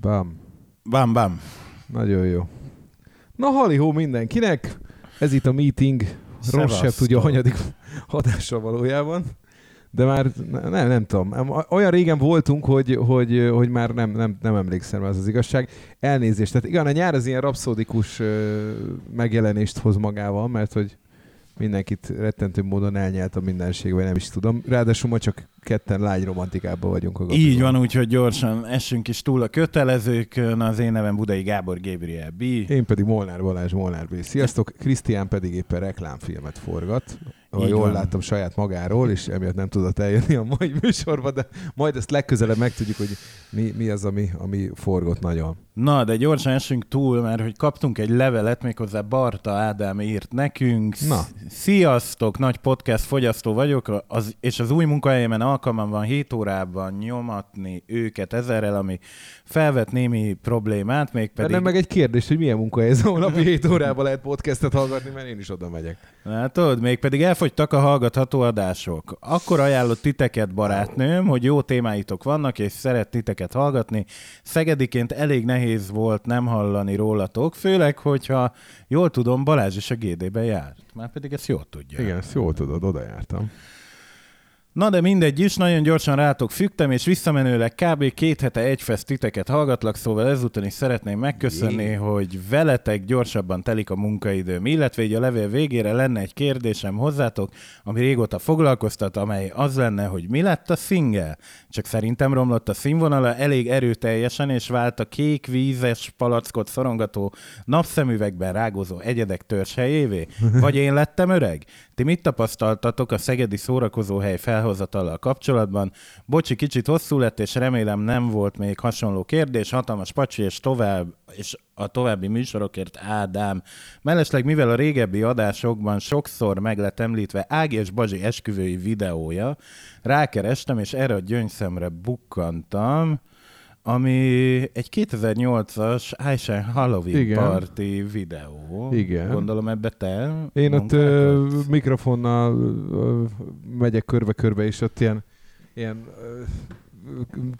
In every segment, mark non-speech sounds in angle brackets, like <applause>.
Bam. Bam, bam. Nagyon jó. Na, halihó mindenkinek! Ez itt a meeting. Rossz se tudja, hanyadik hadással valójában. De már nem, nem tudom. Olyan régen voltunk, hogy, hogy, hogy már nem, nem, nem emlékszem, ez az igazság. Elnézést. Tehát igen, a nyár az ilyen rapszódikus megjelenést hoz magával, mert hogy mindenkit rettentő módon elnyelt a mindenség, vagy nem is tudom. Ráadásul ma csak ketten lágy romantikában vagyunk. A Így van, úgyhogy gyorsan essünk is túl a kötelezőkön. Az én nevem Budai Gábor Gabriel B. Én pedig Molnár Balázs Molnár B. Sziasztok! Krisztián pedig éppen reklámfilmet forgat. Ha jól van. láttam saját magáról, és emiatt nem tudott eljönni a mai <laughs> műsorba, de majd ezt legközelebb megtudjuk, hogy mi, mi az, ami, ami forgott nagyon. Na, de gyorsan esünk túl, mert hogy kaptunk egy levelet, méghozzá Barta Ádám írt nekünk. Na. Sziasztok, nagy podcast fogyasztó vagyok, az, és az új munkahelyemen alkalmam van 7 órában nyomatni őket ezerrel, ami felvet némi problémát, még pedig... Nem meg egy kérdés, hogy milyen munkahely ez, ahol napi 7 órában lehet podcastet hallgatni, mert én is oda megyek. Látod, még pedig elfogytak a hallgatható adások. Akkor ajánlott titeket barátnőm, hogy jó témáitok vannak, és szeret titeket hallgatni. Szegediként elég nehéz volt nem hallani rólatok, főleg, hogyha jól tudom, Balázs is a GD-be járt. Már pedig ezt jól tudja. Igen, ezt jól tudod, oda jártam. Na de mindegy is, nagyon gyorsan rátok fügtem, és visszamenőleg kb. két hete egy titeket hallgatlak, szóval ezúton is szeretném megköszönni, Jé. hogy veletek gyorsabban telik a munkaidőm, illetve így a levél végére lenne egy kérdésem hozzátok, ami régóta foglalkoztat, amely az lenne, hogy mi lett a single? Csak szerintem romlott a színvonala elég erőteljesen, és vált a kék vízes palackot szorongató napszemüvegben rágózó egyedek helyévé? <laughs> Vagy én lettem öreg? Ti mit tapasztaltatok a szegedi szórakozóhely felhozatallal kapcsolatban? Bocsi, kicsit hosszú lett, és remélem nem volt még hasonló kérdés. Hatalmas pacsi, és tovább, és a további műsorokért Ádám. Mellesleg, mivel a régebbi adásokban sokszor meg lett említve Ági és Bazsi esküvői videója, rákerestem, és erre a gyöngyszemre bukkantam ami egy 2008-as Aisha Halloween Igen. Party videó. Igen. Gondolom ebbe te Én ott ö, mikrofonnal ö, megyek körbe-körbe, és ott ilyen, ilyen ö,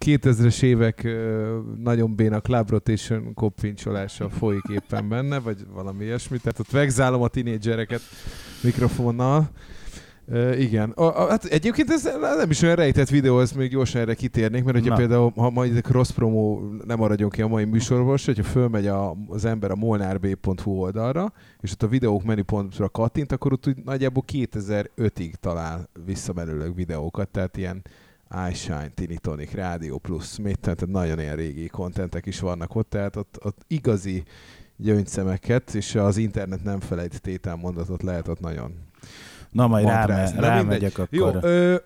2000-es évek ö, nagyon béna club rotation kopfincsolása folyik éppen benne, vagy valami ilyesmi. Tehát ott vegzálom a tinédzsereket mikrofonnal, Uh, igen. A, a, hát egyébként ez nem is olyan rejtett videó, ezt még gyorsan erre kitérnék, mert hogyha Na. például, ha majd cross promo nem maradjon ki a mai műsorból, hogyha fölmegy a, az ember a molnárb.hu oldalra, és ott a videók menüpontra kattint, akkor ott úgy nagyjából 2005-ig talál visszamenőleg videókat, tehát ilyen iShine, Tinitonic, Radio Plus, mit, tehát nagyon ilyen régi kontentek is vannak ott, tehát ott, ott igazi gyöngyszemeket, és az internet nem felejt tételmondatot lehet ott nagyon Na, majd rá, rámegyek akkor. Jó, ö,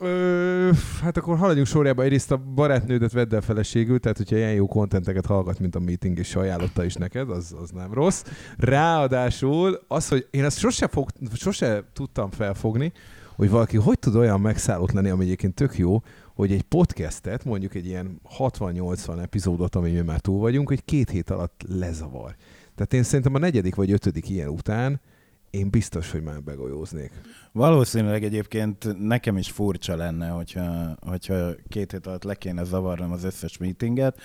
Ö, hát akkor haladjunk sorjába. Egyrészt a barátnődet vedd el feleségül, tehát hogyha ilyen jó kontenteket hallgat, mint a meeting, és ajánlotta is neked, az, az nem rossz. Ráadásul az, hogy én ezt sose, fog, sose tudtam felfogni, hogy valaki hogy tud olyan megszállott lenni, ami egyébként tök jó, hogy egy podcastet, mondjuk egy ilyen 60-80 epizódot, ami mi már túl vagyunk, hogy két hét alatt lezavar. Tehát én szerintem a negyedik vagy ötödik ilyen után én biztos, hogy már begolyóznék. Valószínűleg egyébként nekem is furcsa lenne, hogyha, hogyha két hét alatt le kéne zavarnom az összes meetinget,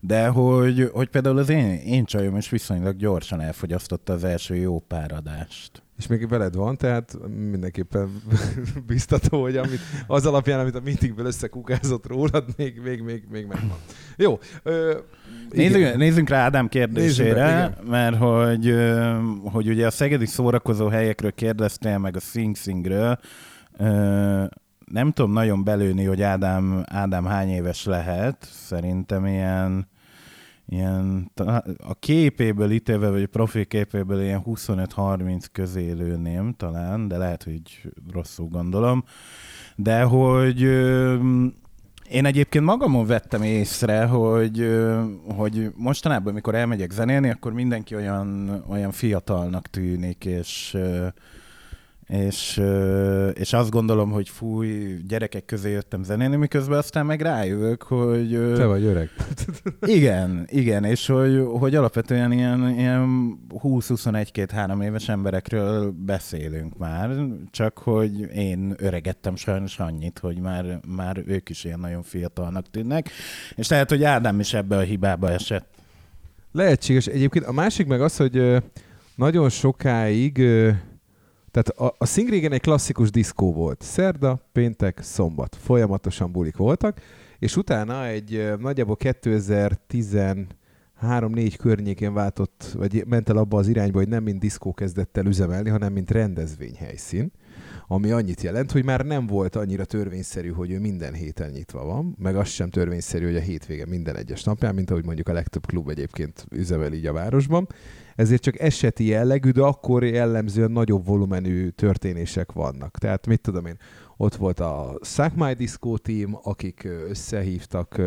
de hogy, hogy például az én, én csajom is viszonylag gyorsan elfogyasztotta az első jó páradást. És még veled van, tehát mindenképpen <laughs> biztató, hogy amit, az alapján, amit a meetingből összekukázott rólad, még, még, még, még megvan. Jó. Ö, nézzünk, nézzünk rá Ádám kérdésére, rá, mert hogy, hogy ugye a szegedi szórakozó helyekről kérdeztél, meg a Sing Singről, nem tudom nagyon belőni, hogy Ádám, Ádám hány éves lehet. Szerintem ilyen ilyen, a képéből ítélve, vagy a profil képéből ilyen 25-30 közé lőném talán, de lehet, hogy rosszul gondolom. De hogy én egyébként magamon vettem észre, hogy, hogy mostanában, amikor elmegyek zenélni, akkor mindenki olyan, olyan fiatalnak tűnik, és és, és azt gondolom, hogy fúj, gyerekek közé jöttem zenélni, miközben aztán meg rájövök, hogy... Te vagy öreg. <laughs> Igen, igen, és hogy, hogy alapvetően ilyen, ilyen 20-21-2-3 éves emberekről beszélünk már, csak hogy én öregettem sajnos annyit, hogy már, már ők is ilyen nagyon fiatalnak tűnnek, és lehet, hogy Ádám is ebbe a hibába esett. Lehetséges. Egyébként a másik meg az, hogy nagyon sokáig tehát a, a Sing régen egy klasszikus diszkó volt. Szerda, péntek, szombat. Folyamatosan bulik voltak, és utána egy nagyjából 2013-4 környékén váltott, vagy ment el abba az irányba, hogy nem mint diszkó kezdett el üzemelni, hanem mint rendezvényhelyszín ami annyit jelent, hogy már nem volt annyira törvényszerű, hogy ő minden héten nyitva van, meg az sem törvényszerű, hogy a hétvége minden egyes napján, mint ahogy mondjuk a legtöbb klub egyébként üzemel így a városban ezért csak eseti jellegű, de akkor jellemzően nagyobb volumenű történések vannak. Tehát mit tudom én, ott volt a Suck My Disco Team, akik összehívtak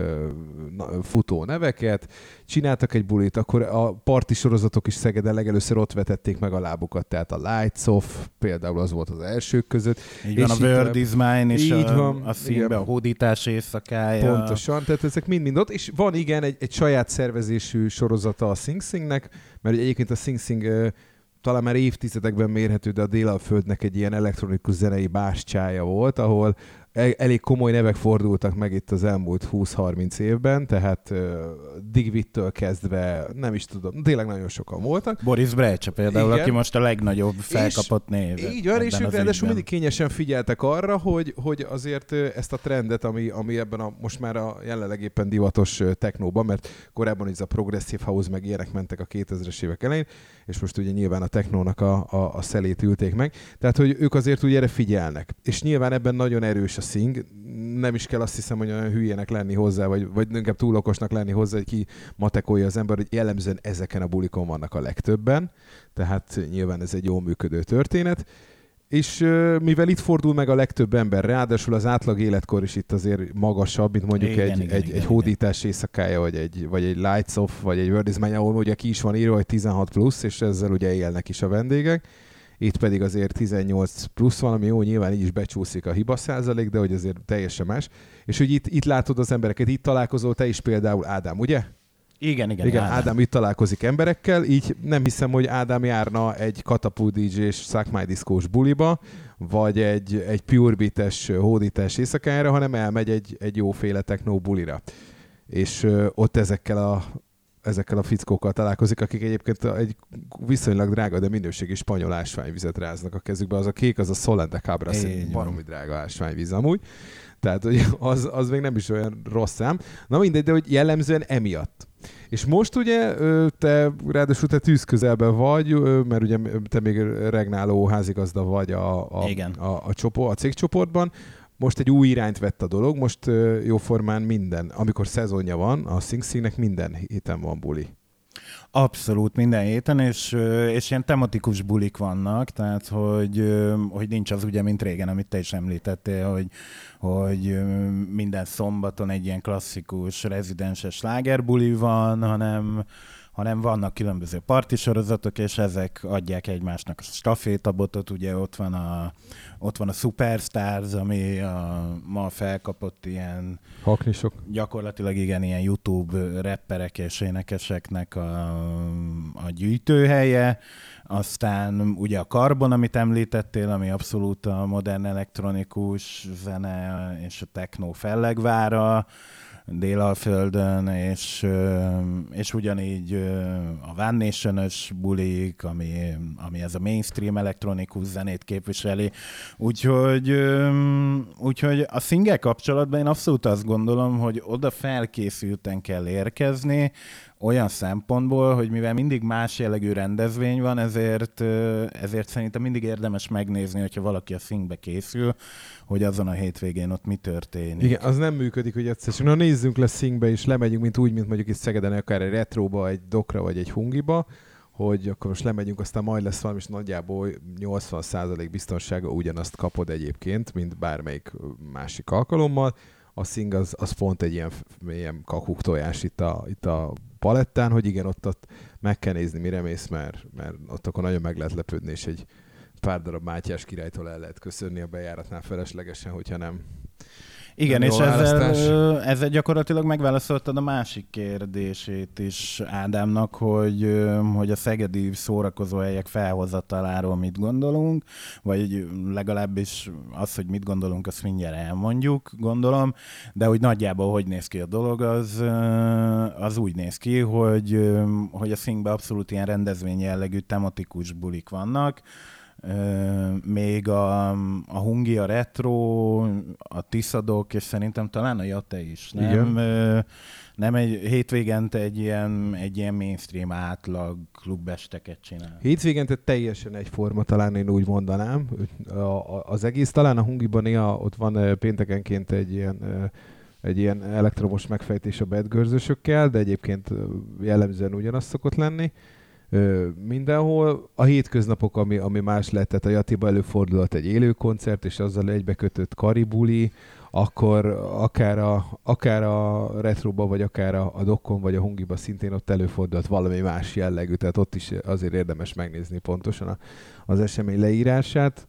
futó neveket, csináltak egy bulit, akkor a parti sorozatok is Szegeden legelőször ott vetették meg a lábukat, tehát a Lights Off például az volt az elsők között. Így van, a World is Mine és így a, van, a színbe, a hódítás éjszakája. Pontosan, tehát ezek mind-mind ott, és van igen egy, egy saját szervezésű sorozata a Sing Singnek, mert egyébként a Sing Sing talán már évtizedekben mérhető, de a Délalföldnek egy ilyen elektronikus zenei bástyája volt, ahol elég komoly nevek fordultak meg itt az elmúlt 20-30 évben, tehát uh, Digvittől kezdve, nem is tudom, tényleg nagyon sokan voltak. Boris Brecsa például, Igen. aki most a legnagyobb felkapott név. Így van, és ők ráadásul mindig kényesen figyeltek arra, hogy, hogy azért ezt a trendet, ami, ami ebben a most már a jelenleg éppen divatos technóban, mert korábban ez a progressive house meg ilyenek mentek a 2000-es évek elején, és most ugye nyilván a technónak a, a, a szelét ülték meg, tehát hogy ők azért ugye erre figyelnek. És nyilván ebben nagyon erős a Sing, nem is kell azt hiszem, hogy olyan hülyének lenni hozzá, vagy, vagy inkább túl okosnak lenni hozzá, hogy ki matekolja az ember, hogy jellemzően ezeken a bulikon vannak a legtöbben, tehát nyilván ez egy jó működő történet. És mivel itt fordul meg a legtöbb ember, ráadásul az átlag életkor is itt azért magasabb, mint mondjuk igen, egy, igen, egy, igen, egy hódítás éjszakája, vagy egy, vagy egy lights off, vagy egy world is ahol ugye ki is van írva, hogy 16 plusz, és ezzel ugye élnek is a vendégek itt pedig azért 18 plusz valami, jó, nyilván így is becsúszik a hiba százalék, de hogy azért teljesen más. És hogy itt, itt látod az embereket, itt találkozol te is például Ádám, ugye? Igen, igen. Igen, Ádám. Ádám itt találkozik emberekkel, így nem hiszem, hogy Ádám járna egy Katapult DJ-s Suck diszkós buliba, vagy egy, egy Pure Beat-es hódítás éjszakájára, hanem elmegy egy, egy jóféle techno bulira. És ö, ott ezekkel a ezekkel a fickókkal találkozik, akik egyébként egy viszonylag drága, de minőségi spanyol ásványvizet ráznak a kezükbe. Az a kék, az a Solente Cabra, baromi drága ásványvíz amúgy. Tehát hogy az, az még nem is olyan rossz szám. Na mindegy, de hogy jellemzően emiatt. És most ugye te, ráadásul te tűz közelben vagy, mert ugye te még regnáló házigazda vagy a, a, Igen. a, a, csoport, a cégcsoportban, most egy új irányt vett a dolog, most jóformán minden, amikor szezonja van, a Sing Singnek minden héten van buli. Abszolút minden héten, és, és ilyen tematikus bulik vannak, tehát hogy, hogy nincs az ugye, mint régen, amit te is említettél, hogy, hogy minden szombaton egy ilyen klasszikus rezidenses slágerbuli van, hanem, hanem vannak különböző partisorozatok, és ezek adják egymásnak a stafétabotot, ugye ott van a, ott van a Superstars, ami a ma felkapott ilyen... Haknisok. Gyakorlatilag igen, ilyen YouTube rapperek és énekeseknek a, a gyűjtőhelye. Aztán ugye a Carbon, amit említettél, ami abszolút a modern elektronikus zene és a techno fellegvára Délalföldön, és, és ugyanígy a Van nation bulik, ami, ami ez a mainstream elektronikus zenét képviseli. Úgyhogy, úgyhogy a single kapcsolatban én abszolút azt gondolom, hogy oda felkészülten kell érkezni, olyan szempontból, hogy mivel mindig más jellegű rendezvény van, ezért, ezért szerintem mindig érdemes megnézni, hogyha valaki a szingbe készül, hogy azon a hétvégén ott mi történik. Igen, az nem működik, hogy egyszer na nézzünk le szingbe, és lemegyünk, mint úgy, mint mondjuk itt Szegeden, akár egy retróba, egy dokra, vagy egy hungiba, hogy akkor most lemegyünk, aztán majd lesz valami, és nagyjából 80% biztonsága ugyanazt kapod egyébként, mint bármelyik másik alkalommal. A szing az, az pont egy ilyen, ilyen kakuk tojás itt a, itt a palettán, hogy igen, ott, ott meg kell nézni, mire mész, mert, mert ott akkor nagyon meg lehet lepődni, és egy pár darab Mátyás királytól el lehet köszönni a bejáratnál feleslegesen, hogyha nem igen, és ezzel, ezzel gyakorlatilag megválaszoltad a másik kérdését is Ádámnak, hogy, hogy a szegedi szórakozóhelyek felhozataláról mit gondolunk, vagy legalábbis az, hogy mit gondolunk, azt mindjárt elmondjuk, gondolom, de hogy nagyjából hogy néz ki a dolog, az, az úgy néz ki, hogy, hogy a színkben abszolút ilyen rendezvény jellegű tematikus bulik vannak, még a, a Hungi, a Retro, a Tiszadok, és szerintem talán a Jate is, nem? Igen. Nem egy hétvégente egy ilyen, egy ilyen mainstream átlag klubesteket csinál. Hétvégente teljesen egyforma, talán én úgy mondanám. Az egész, talán a Hungiban néha ott van péntekenként egy ilyen, egy ilyen elektromos megfejtés a bedgörzösökkel, de egyébként jellemzően ugyanaz szokott lenni. Mindenhol. A hétköznapok, ami, ami más lett, tehát a Jatiba előfordulhat egy élő koncert, és azzal egybekötött karibuli, akkor akár a, akár a retroba, vagy akár a, a dokkon, vagy a hungiba szintén ott előfordulhat valami más jellegű, tehát ott is azért érdemes megnézni pontosan a, az esemény leírását.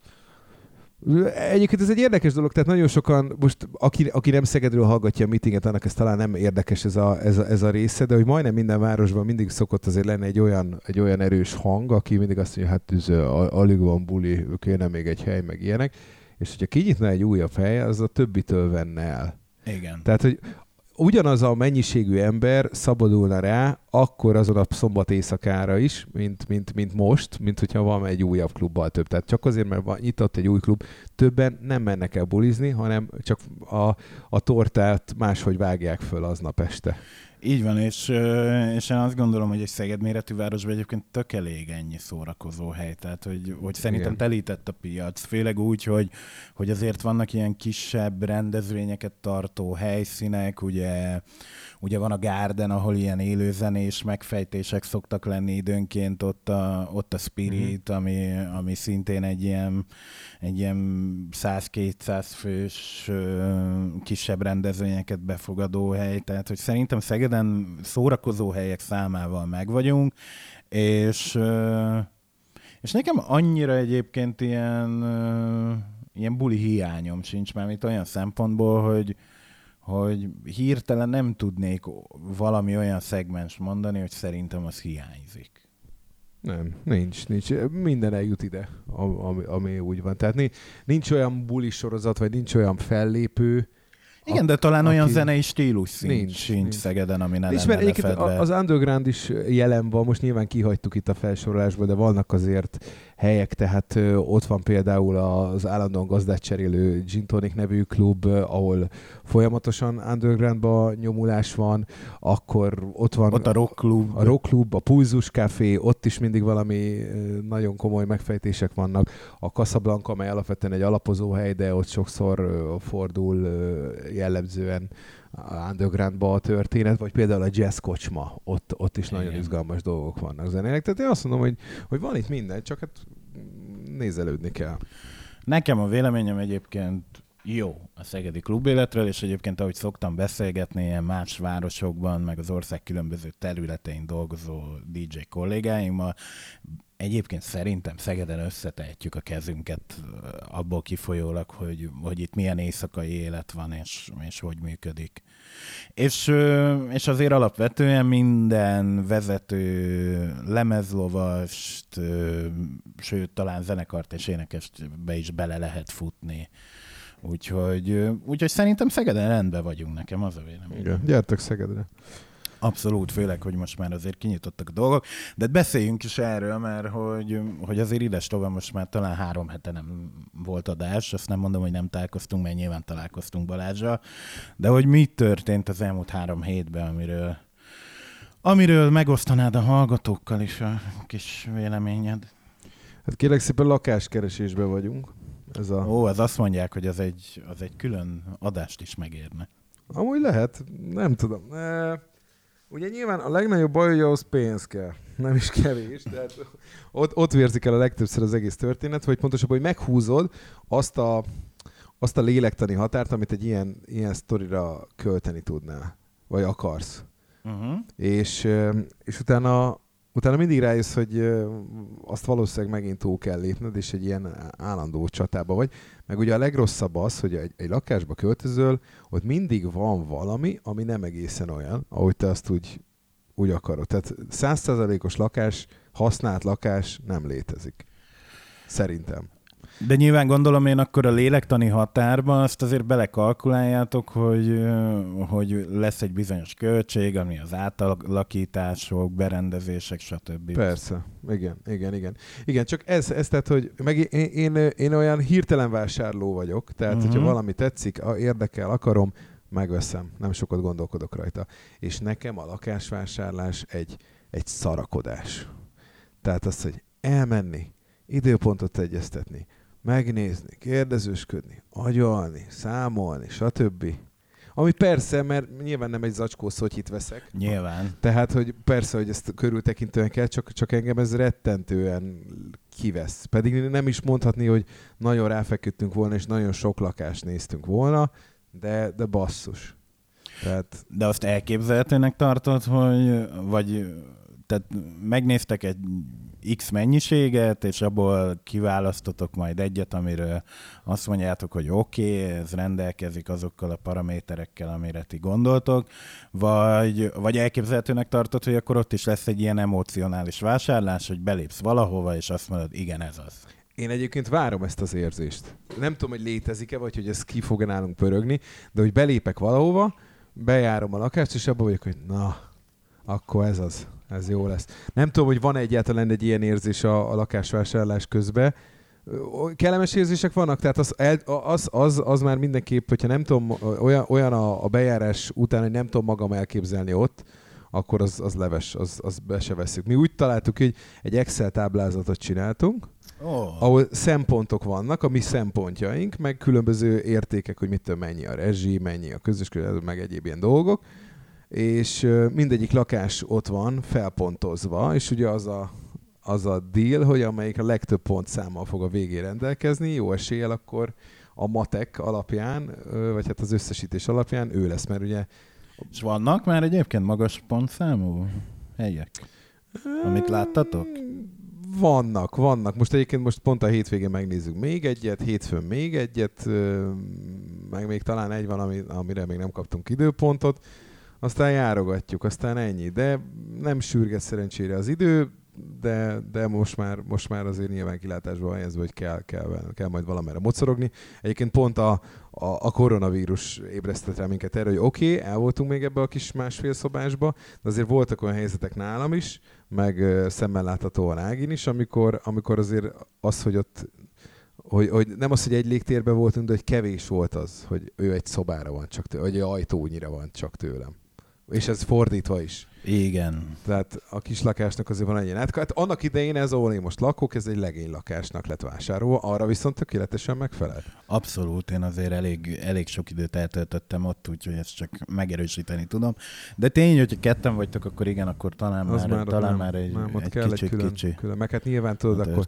Egyébként ez egy érdekes dolog, tehát nagyon sokan, most aki, aki nem Szegedről hallgatja a meetinget, annak ez talán nem érdekes ez a, ez, a, ez a része, de hogy majdnem minden városban mindig szokott azért lenni egy olyan, egy olyan erős hang, aki mindig azt mondja, hát a- alig van buli, kéne még egy hely, meg ilyenek, és hogyha kinyitna egy újabb hely, az a többitől venne el. Igen. Tehát, hogy ugyanaz a mennyiségű ember szabadulna rá, akkor azon a szombat éjszakára is, mint, mint, mint most, mint hogyha van egy újabb klubbal több. Tehát csak azért, mert van, nyitott egy új klub, többen nem mennek el bulizni, hanem csak a, a tortát máshogy vágják föl aznap este. Így van, és, és én azt gondolom, hogy egy Szeged méretű városban egyébként tök elég ennyi szórakozó hely, tehát hogy, hogy szerintem Igen. telített a piac, főleg úgy, hogy, hogy azért vannak ilyen kisebb rendezvényeket tartó helyszínek, ugye, ugye van a Garden, ahol ilyen élőzenés megfejtések szoktak lenni időnként, ott a, ott a Spirit, ami, ami szintén egy ilyen, egy ilyen 100-200 fős kisebb rendezvényeket befogadó hely, tehát hogy szerintem Szegeden szórakozó helyek számával meg vagyunk, és, és nekem annyira egyébként ilyen, ilyen buli hiányom sincs, már itt olyan szempontból, hogy, hogy hirtelen nem tudnék valami olyan szegmens mondani, hogy szerintem az hiányzik. Nem, nincs, nincs. Minden eljut ide, am- ami, ami úgy van. Tehát ni- nincs olyan buli sorozat, vagy nincs olyan fellépő, Igen, de talán olyan aki- zenei stílus szint Nincs, sincs nincs. Szegeden, ami ne lenne mert egyébként az underground is jelen van, most nyilván kihagytuk itt a felsorolásból, de vannak azért helyek, tehát ott van például az állandóan gazdát cserélő Gin Tonic nevű klub, ahol folyamatosan undergroundba nyomulás van, akkor ott van Ott a rock klub. a Rock Club, a Pulzus Café, ott is mindig valami nagyon komoly megfejtések vannak. A Casablanca, amely alapvetően egy alapozó hely, de ott sokszor fordul jellemzően a undergroundba a történet, vagy például a Jazz Kocsma, ott, ott is nagyon Igen. izgalmas dolgok vannak zenének. Tehát én azt mondom, hogy, hogy van itt minden, csak hát nézelődni kell. Nekem a véleményem egyébként jó a szegedi klubéletről, és egyébként ahogy szoktam beszélgetni ilyen más városokban, meg az ország különböző területein dolgozó DJ kollégáimmal, egyébként szerintem Szegeden összetehetjük a kezünket abból kifolyólag, hogy, hogy itt milyen éjszakai élet van, és, és hogy működik. És, és azért alapvetően minden vezető lemezlovast, sőt, talán zenekart és énekest be is bele lehet futni. Úgyhogy, úgyhogy szerintem Szegeden rendben vagyunk, nekem az a vélemény. Igen. Gyertek Szegedre. Abszolút, főleg, hogy most már azért kinyitottak a dolgok, de beszéljünk is erről, mert hogy, hogy azért ides tovább most már talán három hete nem volt adás, azt nem mondom, hogy nem találkoztunk, mert nyilván találkoztunk Balázsra, de hogy mi történt az elmúlt három hétben, amiről, amiről megosztanád a hallgatókkal is a kis véleményed. Hát kérlek szépen lakáskeresésben vagyunk. Ez a... Ó, az azt mondják, hogy az egy, az egy külön adást is megérne. Amúgy lehet, nem tudom. E, ugye nyilván a legnagyobb baj, hogy ahhoz pénz kell. Nem is kevés. Tehát ott, ott vérzik el a legtöbbször az egész történet, hogy pontosabban, hogy meghúzod azt a, azt a lélektani határt, amit egy ilyen, ilyen sztorira költeni tudnál. Vagy akarsz. Uh-huh. És, és utána utána mindig rájössz, hogy azt valószínűleg megint túl kell lépned, és egy ilyen állandó csatába vagy. Meg ugye a legrosszabb az, hogy egy, egy lakásba költözöl, ott mindig van valami, ami nem egészen olyan, ahogy te azt úgy, úgy akarod. Tehát százszerzalékos lakás, használt lakás nem létezik. Szerintem. De nyilván gondolom én akkor a lélektani határban azt azért belekalkuláljátok, hogy, hogy lesz egy bizonyos költség, ami az átalakítások, berendezések, stb. Persze, igen, igen, igen. Igen, csak ez, ez tehát, hogy meg én, én, én olyan hirtelen vásárló vagyok, tehát uh-huh. hogyha valami tetszik, érdekel, akarom, megveszem, nem sokat gondolkodok rajta. És nekem a lakásvásárlás egy, egy szarakodás. Tehát az, hogy elmenni, időpontot egyeztetni, megnézni, kérdezősködni, agyalni, számolni, stb. Ami persze, mert nyilván nem egy zacskó szotyit veszek. Nyilván. Tehát, hogy persze, hogy ezt körültekintően kell, csak, csak engem ez rettentően kivesz. Pedig nem is mondhatni, hogy nagyon ráfeküdtünk volna, és nagyon sok lakást néztünk volna, de, de basszus. Tehát... De azt elképzelhetőnek tartod, hogy vagy tehát megnéztek egy X mennyiséget, és abból kiválasztotok majd egyet, amiről azt mondjátok, hogy oké, okay, ez rendelkezik azokkal a paraméterekkel, amire ti gondoltok, vagy, vagy elképzelhetőnek tartod, hogy akkor ott is lesz egy ilyen emocionális vásárlás, hogy belépsz valahova, és azt mondod, igen, ez az. Én egyébként várom ezt az érzést. Nem tudom, hogy létezik-e, vagy hogy ez ki fog nálunk pörögni, de hogy belépek valahova, bejárom a lakást, és abban vagyok, hogy na, akkor ez az. Ez jó lesz. Nem tudom, hogy van egyáltalán egy ilyen érzés a, a lakásvásárlás közben. Kellemes érzések vannak, tehát az, az, az, az már mindenképp, hogyha nem tudom, olyan, olyan a, a bejárás után, hogy nem tudom magam elképzelni ott, akkor az, az leves, az, az be se veszük. Mi úgy találtuk, hogy egy Excel táblázatot csináltunk, oh. ahol szempontok vannak, a mi szempontjaink, meg különböző értékek, hogy mitől mennyi a rezsi, mennyi a közös, meg egyéb ilyen dolgok, és mindegyik lakás ott van felpontozva, és ugye az a, az a deal, hogy amelyik a legtöbb pontszámmal fog a végén rendelkezni, jó eséllyel akkor a matek alapján, vagy hát az összesítés alapján ő lesz, mert ugye... És vannak már egyébként magas pontszámú helyek, amit láttatok? Vannak, vannak. Most egyébként most pont a hétvégén megnézzük még egyet, hétfőn még egyet, meg még talán egy van, amire még nem kaptunk időpontot aztán járogatjuk, aztán ennyi. De nem sürget szerencsére az idő, de, de most, már, most már azért nyilván kilátásban ez, hogy kell, kell, kell majd valamerre mocorogni. Egyébként pont a, a, a koronavírus ébresztett rá minket erre, hogy oké, okay, el voltunk még ebbe a kis másfél szobásba, de azért voltak olyan helyzetek nálam is, meg szemmel láthatóan Ágin is, amikor, amikor azért az, hogy ott hogy, hogy nem az, hogy egy légtérben voltunk, de hogy kevés volt az, hogy ő egy szobára van csak tőlem, vagy egy ajtónyira van csak tőlem. És ez fordítva is. Igen. Tehát a kis lakásnak azért van egy ilyen Hát annak idején ez, ahol én most lakok, ez egy legény lakásnak lett vásárolva, arra viszont tökéletesen megfelel. Abszolút, én azért elég, elég sok időt eltöltöttem ott, úgyhogy ezt csak megerősíteni tudom. De tény, hogyha ketten vagytok, akkor igen, akkor talán Az már, már talán nem, már egy, nem, ott egy kell kicsit, egy külön, kicsi. Külön. Meg hát nyilván tudod, akkor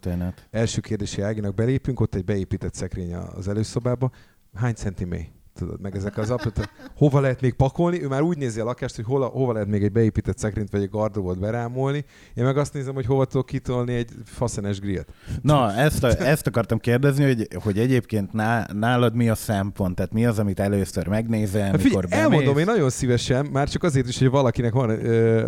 első kérdési Áginak belépünk, ott egy beépített szekrény az előszobába. Hány centiméter? Tudod, meg ezek az apot, hova lehet még pakolni, ő már úgy nézi a lakást, hogy hol, hova lehet még egy beépített szekrényt vagy egy gardróbot berámolni, én meg azt nézem, hogy hova tudok kitolni egy faszenes grillt. Na, ezt, a, ezt akartam kérdezni, hogy, hogy egyébként nálad mi a szempont, tehát mi az, amit először megnézel, hát mikor figyelj, Elmondom, én nagyon szívesen, már csak azért is, hogy valakinek van,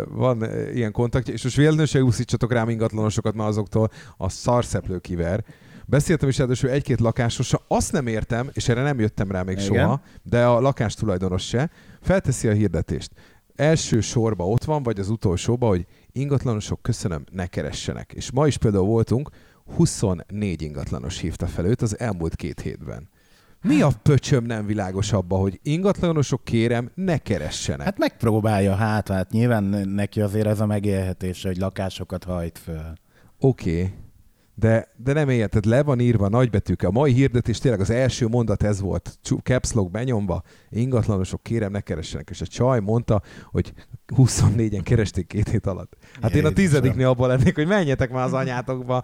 van ilyen kontaktja, és most véletlenül se úszítsatok rám ingatlanosokat már azoktól a szarszeplő kiver, Beszéltem is ráadásul egy-két lakásosra, azt nem értem, és erre nem jöttem rá még Igen. soha, de a lakás tulajdonos se, felteszi a hirdetést. Első sorba ott van, vagy az utolsóba, hogy ingatlanosok köszönöm, ne keressenek. És ma is például voltunk, 24 ingatlanos hívta fel őt az elmúlt két hétben. Mi a pöcsöm nem világos abba, hogy ingatlanosok kérem, ne keressenek? Hát megpróbálja hát, hát nyilván neki azért ez a megélhetés, hogy lakásokat hajt föl. Oké, okay de, de nem érted, le van írva nagybetűkkel. A mai hirdetés tényleg az első mondat ez volt, caps lock benyomva, ingatlanosok kérem ne keressenek, és a csaj mondta, hogy 24-en keresték két hét alatt. Hát Jézusom. én a tizediknél abban lennék, hogy menjetek már az anyátokba,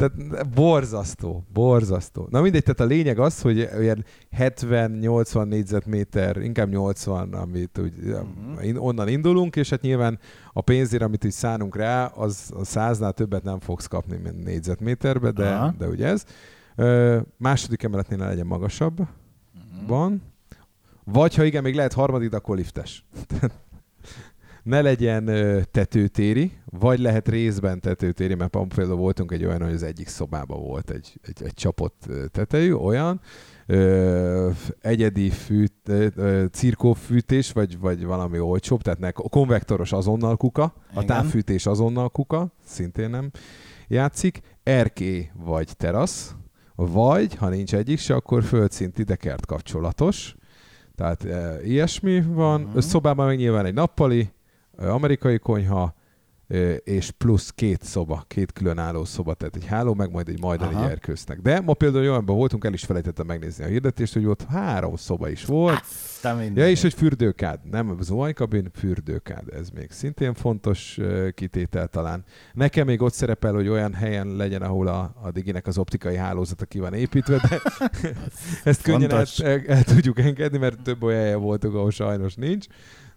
Tehát borzasztó, borzasztó. Na mindegy, tehát a lényeg az, hogy ilyen 70-80 négyzetméter, inkább 80, amit úgy, uh-huh. onnan indulunk, és hát nyilván a pénzért, amit így szánunk rá, az a száznál többet nem fogsz kapni, mint négyzetméterbe, de, uh-huh. de ugye ez. Ö, második emeletnél legyen magasabb, uh-huh. van. Vagy ha igen, még lehet harmadik, akkor liftes. <laughs> ne legyen tetőtéri, vagy lehet részben tetőtéri, mert például voltunk egy olyan, hogy az egyik szobában volt egy, egy, egy csapott tetejű, olyan, ö, egyedi fűt, ö, cirkófűtés, vagy, vagy valami olcsóbb, tehát ne, konvektoros azonnal kuka, Igen. a távfűtés azonnal kuka, szintén nem játszik, erké vagy terasz, vagy, ha nincs egyik se, akkor földszinti, de kert kapcsolatos. Tehát e, ilyesmi van. Uh-huh. Szobában meg nyilván egy nappali, amerikai konyha, és plusz két szoba, két különálló szoba, tehát egy háló, meg majd egy majdani Aha. gyerkőznek. De ma például olyanban voltunk, el is felejtettem megnézni a hirdetést, hogy ott három szoba is volt. Ja, és hogy fürdőkád, nem zuhanykabin, fürdőkád. Ez még szintén fontos kitétel talán. Nekem még ott szerepel, hogy olyan helyen legyen, ahol a, a Diginek az optikai hálózata ki van építve, de <laughs> ezt könnyen el, el, el, tudjuk engedni, mert több olyan helyen voltunk, ahol sajnos nincs.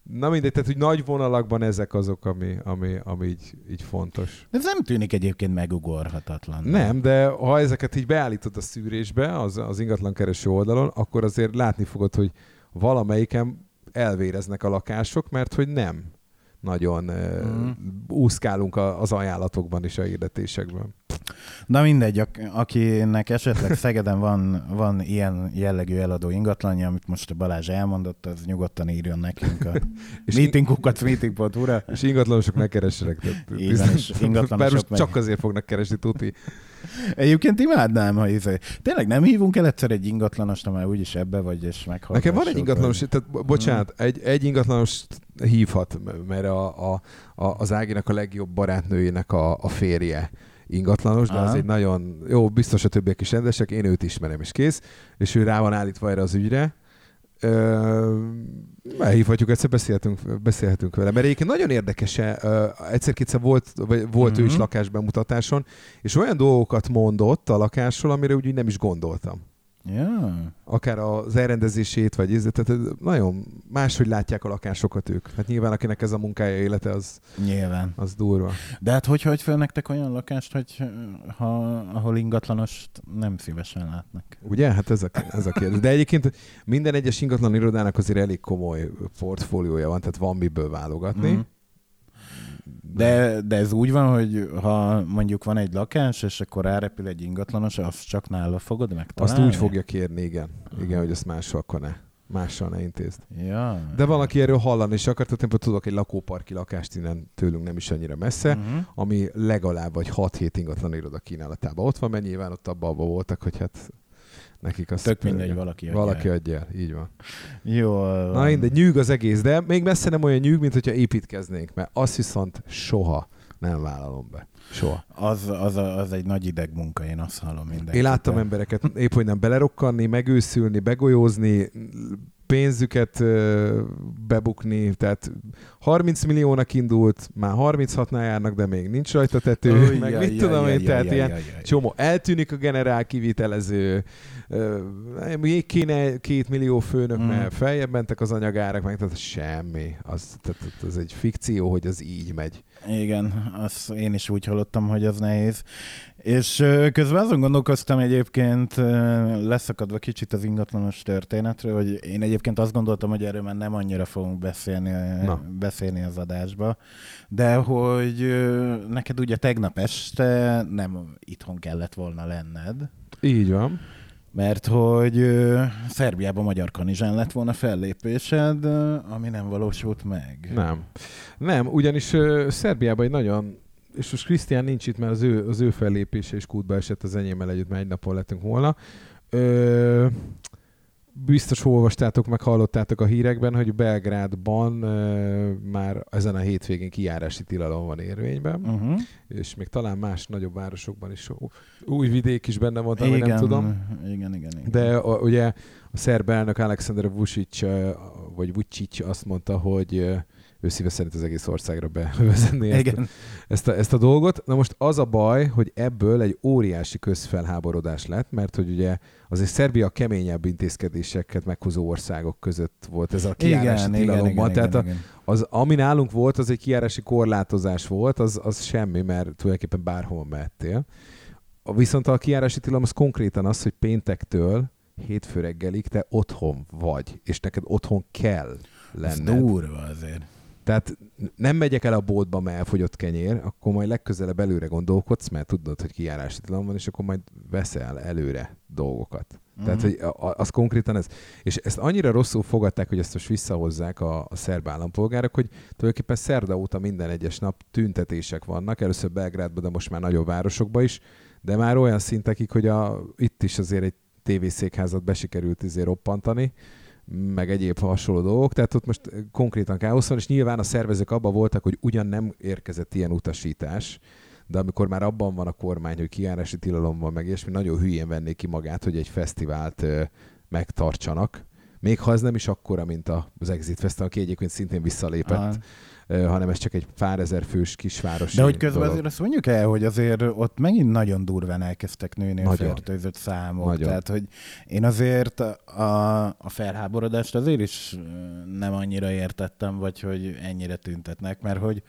Na mindegy, tehát hogy nagy vonalakban ezek azok, ami, ami, ami így, így fontos. Ez nem tűnik egyébként megugorhatatlan. Nem, de ha ezeket így beállítod a szűrésbe, az, az ingatlan kereső oldalon, akkor azért látni fogod, hogy valamelyiken elvéreznek a lakások, mert hogy nem nagyon mm. úszkálunk az ajánlatokban és a hirdetésekben. Na mindegy, akinek esetleg Szegeden van, van ilyen jellegű eladó ingatlanja, amit most a Balázs elmondott, az nyugodtan írjon nekünk a <laughs> meetingukat meeting.hu-ra. És ingatlanosok ne keressenek. Így van, és ingatlanosok meg... csak azért fognak keresni, tuti. Egyébként imádnám, ha izé. Tényleg nem hívunk el egyszer egy ingatlanost, amely úgyis ebbe vagy, és meghallgassuk. Nekem van egy ingatlanos, vagy... tehát bocsánat, hmm. egy, egy ingatlanos hívhat, mert a, a, a, az Áginak a legjobb barátnőjének a, a férje ingatlanos, de Aha. az egy nagyon, jó, biztos a többiek is rendesek, én őt ismerem, és kész, és ő rá van állítva erre az ügyre, Elhívhatjuk, egyszer beszélhetünk, beszélhetünk vele. Mert egyébként nagyon érdekes, egyszer-kétszer volt, vagy volt uh-huh. ő is mhm. lakásbemutatáson, és olyan dolgokat mondott a lakásról, amire úgy nem is gondoltam. Yeah. Akár az elrendezését, vagy ízlet, tehát nagyon máshogy látják a lakásokat ők. Hát nyilván akinek ez a munkája élete, az, nyilván. az durva. De hát hogy hagy fel nektek olyan lakást, hogy ha, ahol ingatlanost nem szívesen látnak? Ugye? Hát ez a, ez a kérdés. De egyébként minden egyes ingatlan irodának azért elég komoly portfóliója van, tehát van miből válogatni. Mm. De, de ez úgy van, hogy ha mondjuk van egy lakás, és akkor rárepül egy ingatlanos, azt csak nála fogod megtalálni? Azt úgy fogja kérni, igen. Igen, hogy azt mással akkor ne. Mással ne intézd. Ja. De valaki erről hallani és akart, tehát tudok egy lakóparki lakást innen tőlünk nem is annyira messze, uh-huh. ami legalább vagy 6-7 ingatlan iroda kínálatában ott van, mert nyilván ott abban voltak, hogy hát nekik azt... Tök mindegy, valaki adja Valaki adja el, így van. Jó. Na mindegy, nyűg az egész, de még messze nem olyan nyűg, mint hogyha építkeznénk, mert azt viszont soha nem vállalom be. Soha. Az, az, az egy nagy ideg munka, én azt hallom mindenki. Én láttam embereket épp, hogy nem belerokkanni, megőszülni, begolyózni, pénzüket bebukni, tehát 30 milliónak indult, már 36-nál járnak, de még nincs rajta tető, oh, meg jaj, mit jaj, tudom jaj, én, tehát jaj, ilyen jaj, jaj, csomó. Eltűnik a generál kivitelező, még kéne két millió főnök, mm. mert feljebb mentek az anyagárak, meg tehát semmi. Az, tehát, az egy fikció, hogy az így megy. Igen, azt én is úgy hallottam, hogy az nehéz. És közben azon gondolkoztam egyébként, leszakadva kicsit az ingatlanos történetről, hogy én egyébként azt gondoltam, hogy erről már nem annyira fogunk beszélni, Na. beszélni az adásba, de hogy neked ugye tegnap este nem itthon kellett volna lenned. Így van. Mert hogy uh, Szerbiában magyar kanizsán lett volna fellépésed, ami nem valósult meg. Nem. Nem, ugyanis uh, Szerbiában egy nagyon és most Krisztián nincs itt, mert az ő, az ő fellépése is kútba esett az enyémmel együtt, mert egy napon lettünk volna. Ö, biztos olvastátok, meg hallottátok a hírekben, hogy Belgrádban ö, már ezen a hétvégén kijárási tilalom van érvényben, uh-huh. és még talán más nagyobb városokban is új vidék is benne van, igen, nem tudom. Igen, igen, igen. De a, ugye a szerb elnök Alexander Vucic, vagy Vucic azt mondta, hogy ő szíve szerint az egész országra <laughs> bevezetni ezt, ezt, a, ezt a dolgot. Na most az a baj, hogy ebből egy óriási közfelháborodás lett, mert hogy ugye azért Szerbia keményebb intézkedéseket meghozó országok között volt ez a kiárási tilalommal. Tehát igen, igen, a, az, ami nálunk volt, az egy kiárási korlátozás volt, az, az semmi, mert tulajdonképpen bárhol mehettél. Viszont a kiárási tilalom az konkrétan az, hogy péntektől hétfő reggelig te otthon vagy, és neked otthon kell lenned. Ez durva azért. Tehát nem megyek el a boltba, mert elfogyott kenyér, akkor majd legközelebb előre gondolkodsz, mert tudod, hogy kijárási tilalom van, és akkor majd veszel előre dolgokat. Mm-hmm. Tehát, hogy az konkrétan ez. És ezt annyira rosszul fogadták, hogy ezt most visszahozzák a, a szerb állampolgárok, hogy tulajdonképpen szerda óta minden egyes nap tüntetések vannak, először Belgrádban, de most már nagyobb városokban is, de már olyan szintekig, hogy a, itt is azért egy tévészékházat besikerült izé roppantani, meg egyéb hasonló dolgok, tehát ott most konkrétan káosz van, és nyilván a szervezők abban voltak, hogy ugyan nem érkezett ilyen utasítás, de amikor már abban van a kormány, hogy kiárási tilalom van, meg ilyesmi, nagyon hülyén vennék ki magát, hogy egy fesztivált ö, megtartsanak, még ha ez nem is akkora, mint az Exit Festival, aki egyébként szintén visszalépett. Aha hanem ez csak egy pár ezer fős kisváros. De hogy közben dolog. azért azt mondjuk el, hogy azért ott megint nagyon durván elkezdtek nőni a fertőzött számok. Nagyon. Tehát, hogy én azért a, a felháborodást azért is nem annyira értettem, vagy hogy ennyire tüntetnek, mert hogy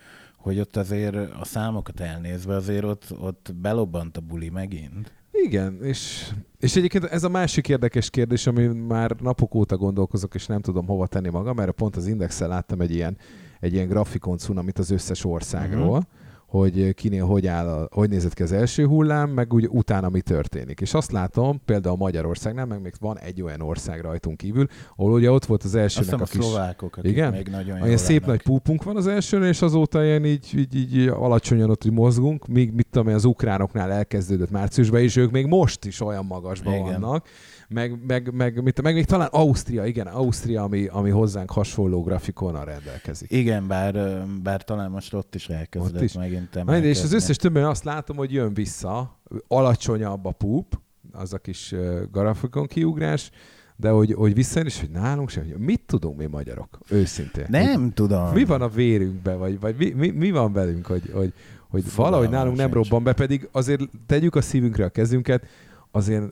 hogy ott azért a számokat elnézve azért ott, ott belobbant a buli megint. Igen, és, és egyébként ez a másik érdekes kérdés, ami már napok óta gondolkozok, és nem tudom hova tenni magam, mert pont az Indexel láttam egy ilyen egy ilyen grafikon cunamit az összes országról, uh-huh. hogy kinél hogy, áll, hogy nézett ki az első hullám, meg úgy utána mi történik. És azt látom, például Magyarországnál, meg még van egy olyan ország rajtunk kívül, ahol ugye ott volt az elsőnek a, kis... szlovákok, igen? még nagyon Olyan szép lennek. nagy púpunk van az elsőn, és azóta ilyen így, így, így alacsonyan ott mozgunk, míg mit tudom, az ukránoknál elkezdődött márciusban, és ők még most is olyan magasban igen. vannak meg, meg, meg, mit, meg még talán Ausztria, igen, Ausztria, ami, ami hozzánk hasonló grafikonnal rendelkezik. Igen, bár, bár talán most ott is elkezdett ott is. megint emelkezni. És az összes többen azt látom, hogy jön vissza, alacsonyabb a púp, az a kis grafikon kiugrás, de hogy, hogy visszajön, és hogy nálunk sem, hogy mit tudunk mi magyarok, őszintén. Nem hogy, tudom. Mi van a vérünkben, vagy, vagy mi, mi, mi van velünk, hogy, hogy, hogy valahogy nálunk nem robban be, pedig azért tegyük a szívünkre a kezünket, azért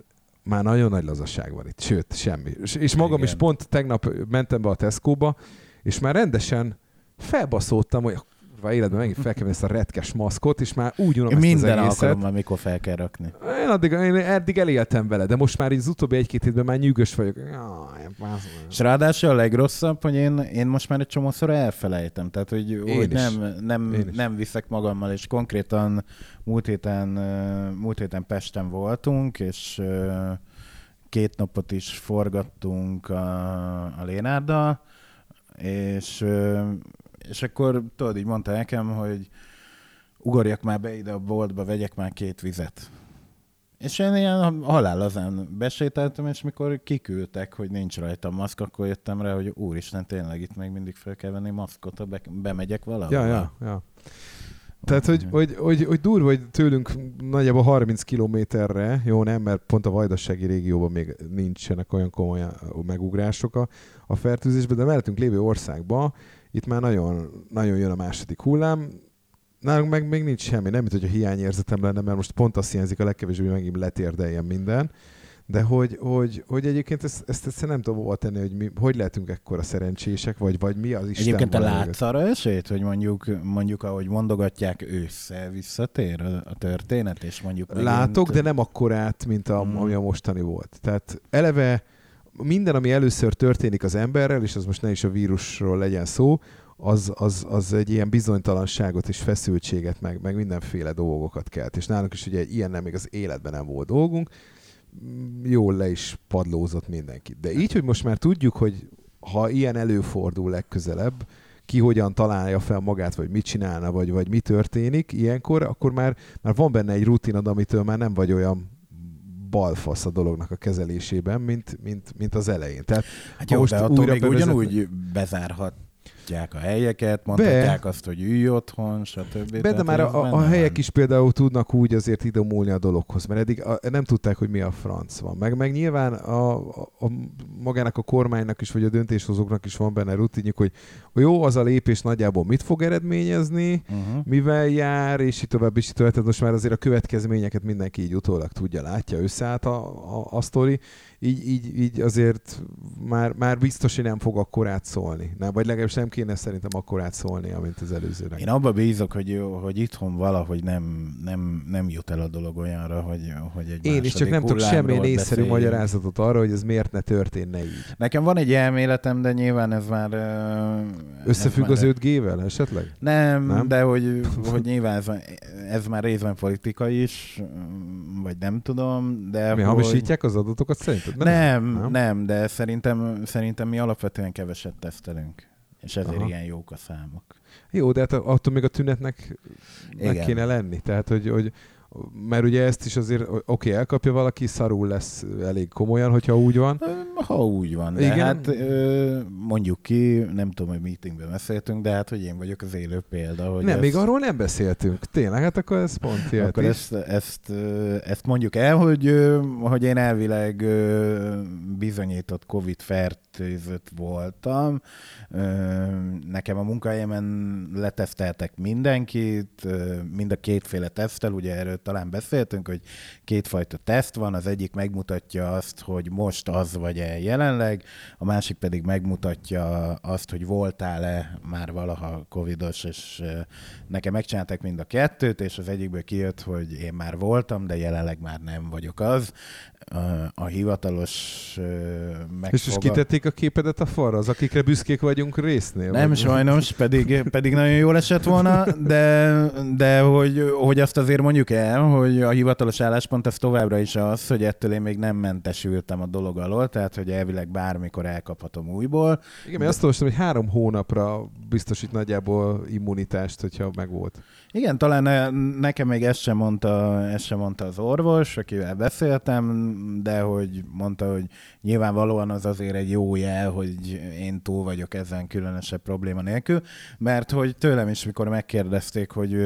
már nagyon nagy lazasság van itt, sőt, semmi. És, magam Igen. is pont tegnap mentem be a Tesco-ba, és már rendesen felbaszódtam, hogy kurva életben megint fel kell ezt a retkes maszkot, és már úgy unom ezt Minden az egészet. alkalommal, mikor fel kell rakni. Én, addig, én eddig eléltem vele, de most már így az utóbbi egy-két hétben már nyűgös vagyok. és ráadásul a legrosszabb, hogy én, én most már egy csomószor elfelejtem, tehát hogy, hogy nem, nem, nem viszek magammal, és konkrétan múlt héten, múlt héten Pesten voltunk, és két napot is forgattunk a, a Lénárdal, és és akkor tudod, így mondta nekem, hogy ugorjak már be ide a boltba, vegyek már két vizet. És én ilyen halálazán besételtem, és mikor kiküldtek, hogy nincs rajta maszk, akkor jöttem rá, hogy úristen, tényleg itt még mindig fel kell venni maszkot, ha be, bemegyek valahol. Ja, ja, ja. Tehát, hogy, hogy, hogy, hogy durva, hogy tőlünk nagyjából 30 kilométerre, jó nem, mert pont a Vajdasági régióban még nincsenek olyan komoly megugrások a, a fertőzésben, de mellettünk lévő országban itt már nagyon, nagyon jön a második hullám, nálunk meg még nincs semmi, nem mint hogy a hiányérzetem lenne, mert most pont azt hiányzik a legkevésbé, hogy megint letérdeljen minden, de hogy, hogy, hogy egyébként ezt, ezt, ezt nem tudom hova tenni, hogy mi, hogy lehetünk ekkora szerencsések, vagy, vagy mi az Isten Egyébként te látsz arra esélyt, hogy mondjuk, mondjuk ahogy mondogatják, ősszel visszatér a, a történet, és mondjuk... Megint... Látok, de nem akkorát, mint a, hmm. ami a mostani volt. Tehát eleve minden, ami először történik az emberrel, és az most ne is a vírusról legyen szó, az, az, az egy ilyen bizonytalanságot és feszültséget, meg, meg mindenféle dolgokat kelt. És nálunk is ugye ilyen nem még az életben nem volt dolgunk, jól le is padlózott mindenki. De így, hogy most már tudjuk, hogy ha ilyen előfordul legközelebb, ki hogyan találja fel magát, vagy mit csinálna, vagy, vagy mi történik ilyenkor, akkor már, már van benne egy rutinod, amitől már nem vagy olyan balfasz a dolognak a kezelésében, mint, mint, mint az elején. Tehát, hát jó, most de attól még bevezet... ugyanúgy bezárhat mondhatják a helyeket, mondhatják be. azt, hogy ülj otthon, stb. Be, de már a, a helyek is például tudnak úgy azért idomulni a dologhoz, mert eddig a, nem tudták, hogy mi a franc van. Meg, meg nyilván a, a, a, magának a kormánynak is, vagy a döntéshozóknak is van benne rutinjuk, hogy jó, az a lépés nagyjából mit fog eredményezni, uh-huh. mivel jár, és így tovább, és így tovább. Tehát most már azért a következményeket mindenki így utólag tudja, látja, összeállt a, a, a sztori így, így, így azért már, már biztos, hogy nem fog akkor átszólni. Nem, vagy legalábbis nem kéne szerintem akkor átszólni, amint az előzőnek. Én abba bízok, hogy, hogy itthon valahogy nem, nem, nem jut el a dolog olyanra, hogy, hogy egy Én is csak nem tudok semmilyen észszerű magyarázatot arra, hogy ez miért ne történne így. Nekem van egy elméletem, de nyilván ez már... Összefügg ez már... az 5G-vel esetleg? Nem, nem? de hogy, hogy nyilván ez, ez már részben politika is, vagy nem tudom, de... Mi hogy... hamisítják az adatokat szerinted? Nem, nem, nem, de szerintem, szerintem mi alapvetően keveset tesztelünk. És ezért Aha. ilyen jók a számok. Jó, de hát attól még a tünetnek Igen. meg kéne lenni. Tehát, hogy, hogy mert ugye ezt is azért, oké, okay, elkapja valaki, szarul lesz elég komolyan, hogyha úgy van. Ha úgy van, de Igen? hát mondjuk ki, nem tudom, hogy meetingben beszéltünk, de hát, hogy én vagyok az élő példa. Hogy nem, ezt... még arról nem beszéltünk. Tényleg, hát akkor ez pont jött Akkor ezt, ezt, ezt, mondjuk el, hogy, hogy én elvileg bizonyított Covid fertőzött voltam. Nekem a munkahelyemen leteszteltek mindenkit, mind a kétféle tesztel, ugye erről talán beszéltünk, hogy kétfajta teszt van, az egyik megmutatja azt, hogy most az vagy-e jelenleg, a másik pedig megmutatja azt, hogy voltál-e már valaha covidos, és nekem megcsinálták mind a kettőt, és az egyikből kijött, hogy én már voltam, de jelenleg már nem vagyok az. A hivatalos megfogal... És, és kitették a képedet a falra, az akikre büszkék vagyunk résznél? Nem vagy? sajnos, pedig, pedig nagyon jól esett volna, de, de hogy, hogy azt azért mondjuk el, hogy a hivatalos álláspont az továbbra is az, hogy ettől én még nem mentesültem a dolog alól, tehát hogy elvileg bármikor elkaphatom újból. Igen, mert azt olvastam, hogy három hónapra biztosít nagyjából immunitást, hogyha megvolt. Igen, talán nekem még ezt sem mondta, ezt sem mondta az orvos, akivel beszéltem, de hogy mondta, hogy nyilvánvalóan az azért egy jó jel, hogy én túl vagyok ezen különösebb probléma nélkül, mert hogy tőlem is, mikor megkérdezték, hogy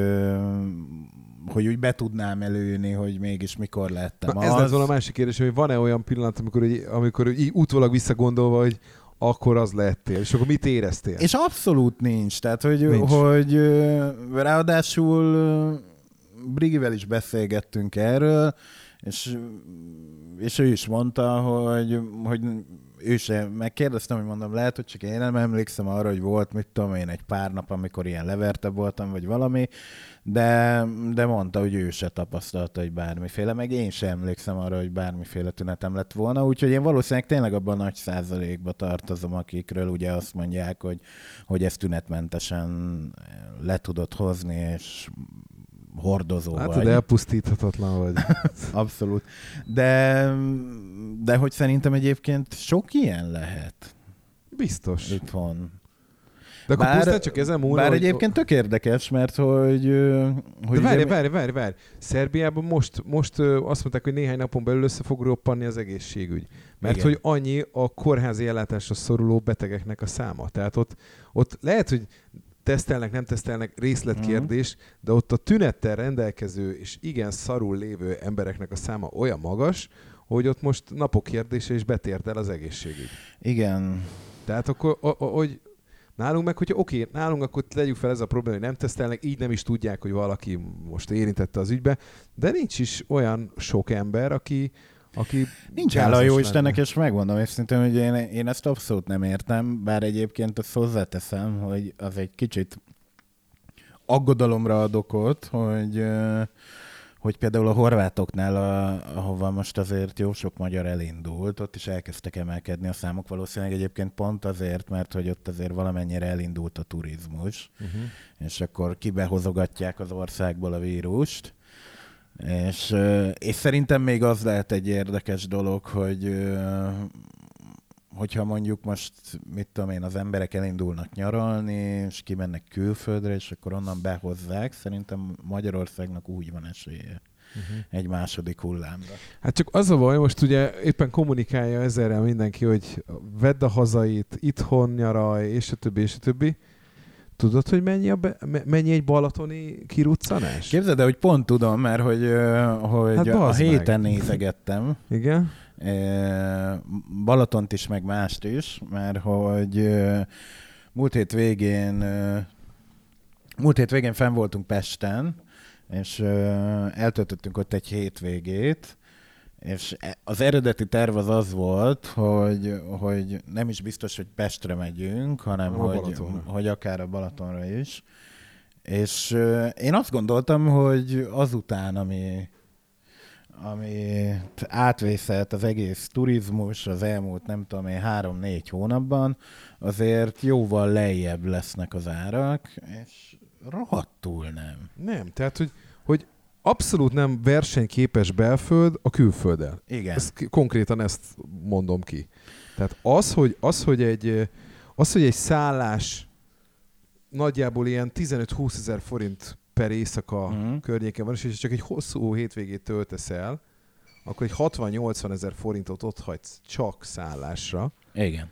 hogy úgy be tudnám előni, hogy mégis mikor lettem Na, az. Ez lett volna a másik kérdés, hogy van-e olyan pillanat, amikor, amikor így utólag visszagondolva, hogy akkor az lettél, és akkor mit éreztél? És abszolút nincs, tehát hogy, nincs. hogy ráadásul Brigivel is beszélgettünk erről, és, és ő is mondta, hogy, hogy ő sem, megkérdeztem, hogy mondom, lehet, hogy csak én nem emlékszem arra, hogy volt, mit tudom én, egy pár nap, amikor ilyen leverte voltam, vagy valami, de, de mondta, hogy ő se tapasztalta, hogy bármiféle, meg én sem emlékszem arra, hogy bármiféle tünetem lett volna, úgyhogy én valószínűleg tényleg abban a nagy százalékba tartozom, akikről ugye azt mondják, hogy, hogy ezt tünetmentesen le tudott hozni, és hordozó hát, vagy. elpusztíthatatlan vagy. <laughs> Abszolút. De, de hogy szerintem egyébként sok ilyen lehet. Biztos. Itt van. De akkor bár, pusztán csak ezen múlva, Bár hogy... egyébként tök érdekes, mert hogy... hogy De várj, ugye... várj, várj, várj. Szerbiában most, most azt mondták, hogy néhány napon belül össze fog roppanni az egészségügy. Mert Igen. hogy annyi a kórházi ellátásra szoruló betegeknek a száma. Tehát ott, ott lehet, hogy tesztelnek, nem tesztelnek, részletkérdés, uh-huh. de ott a tünettel rendelkező és igen szarul lévő embereknek a száma olyan magas, hogy ott most napok kérdése is betért el az egészségügy. Igen. Tehát akkor, hogy nálunk meg, hogyha oké, nálunk akkor tegyük fel ez a probléma, hogy nem tesztelnek, így nem is tudják, hogy valaki most érintette az ügybe, de nincs is olyan sok ember, aki, aki Nincs hála jó Istennek, és megmondom őszintén, hogy én, én ezt abszolút nem értem, bár egyébként azt hozzáteszem, hogy az egy kicsit aggodalomra ad okot, hogy, hogy például a horvátoknál, a, ahova most azért jó sok magyar elindult, ott is elkezdtek emelkedni a számok, valószínűleg egyébként pont azért, mert hogy ott azért valamennyire elindult a turizmus, uh-huh. és akkor kibehozogatják az országból a vírust, és, és szerintem még az lehet egy érdekes dolog, hogy hogyha mondjuk most, mit tudom én, az emberek elindulnak nyaralni, és kimennek külföldre, és akkor onnan behozzák, szerintem Magyarországnak úgy van esélye, uh-huh. egy második hullámra. Hát csak az a baj, most ugye éppen kommunikálja ezerrel mindenki, hogy vedd a hazait, itthon nyaraj, és a többi, és a többi. Tudod, hogy mennyi, a be, mennyi egy balatoni kiruccanás? Képzeld el, hogy pont tudom, mert hogy, hogy hát a héten meg. nézegettem. Igen? Balatont is, meg mást is, mert hogy múlt hét végén múlt hét végén fenn voltunk Pesten, és eltöltöttünk ott egy hétvégét, és az eredeti terv az az volt, hogy, hogy nem is biztos, hogy Pestre megyünk, hanem a hogy, hogy akár a Balatonra is. És én azt gondoltam, hogy azután, ami, ami átvészelt az egész turizmus az elmúlt, nem tudom én, három-négy hónapban, azért jóval lejjebb lesznek az árak, és rohadtul nem. Nem, tehát, hogy abszolút nem versenyképes belföld a külfölddel. Igen. Ezt, konkrétan ezt mondom ki. Tehát az, hogy, az, hogy egy, az, hogy egy szállás nagyjából ilyen 15-20 ezer forint per éjszaka uh-huh. környéken van, és csak egy hosszú hétvégét töltesz el, akkor egy 60-80 ezer forintot ott hagysz csak szállásra. Igen.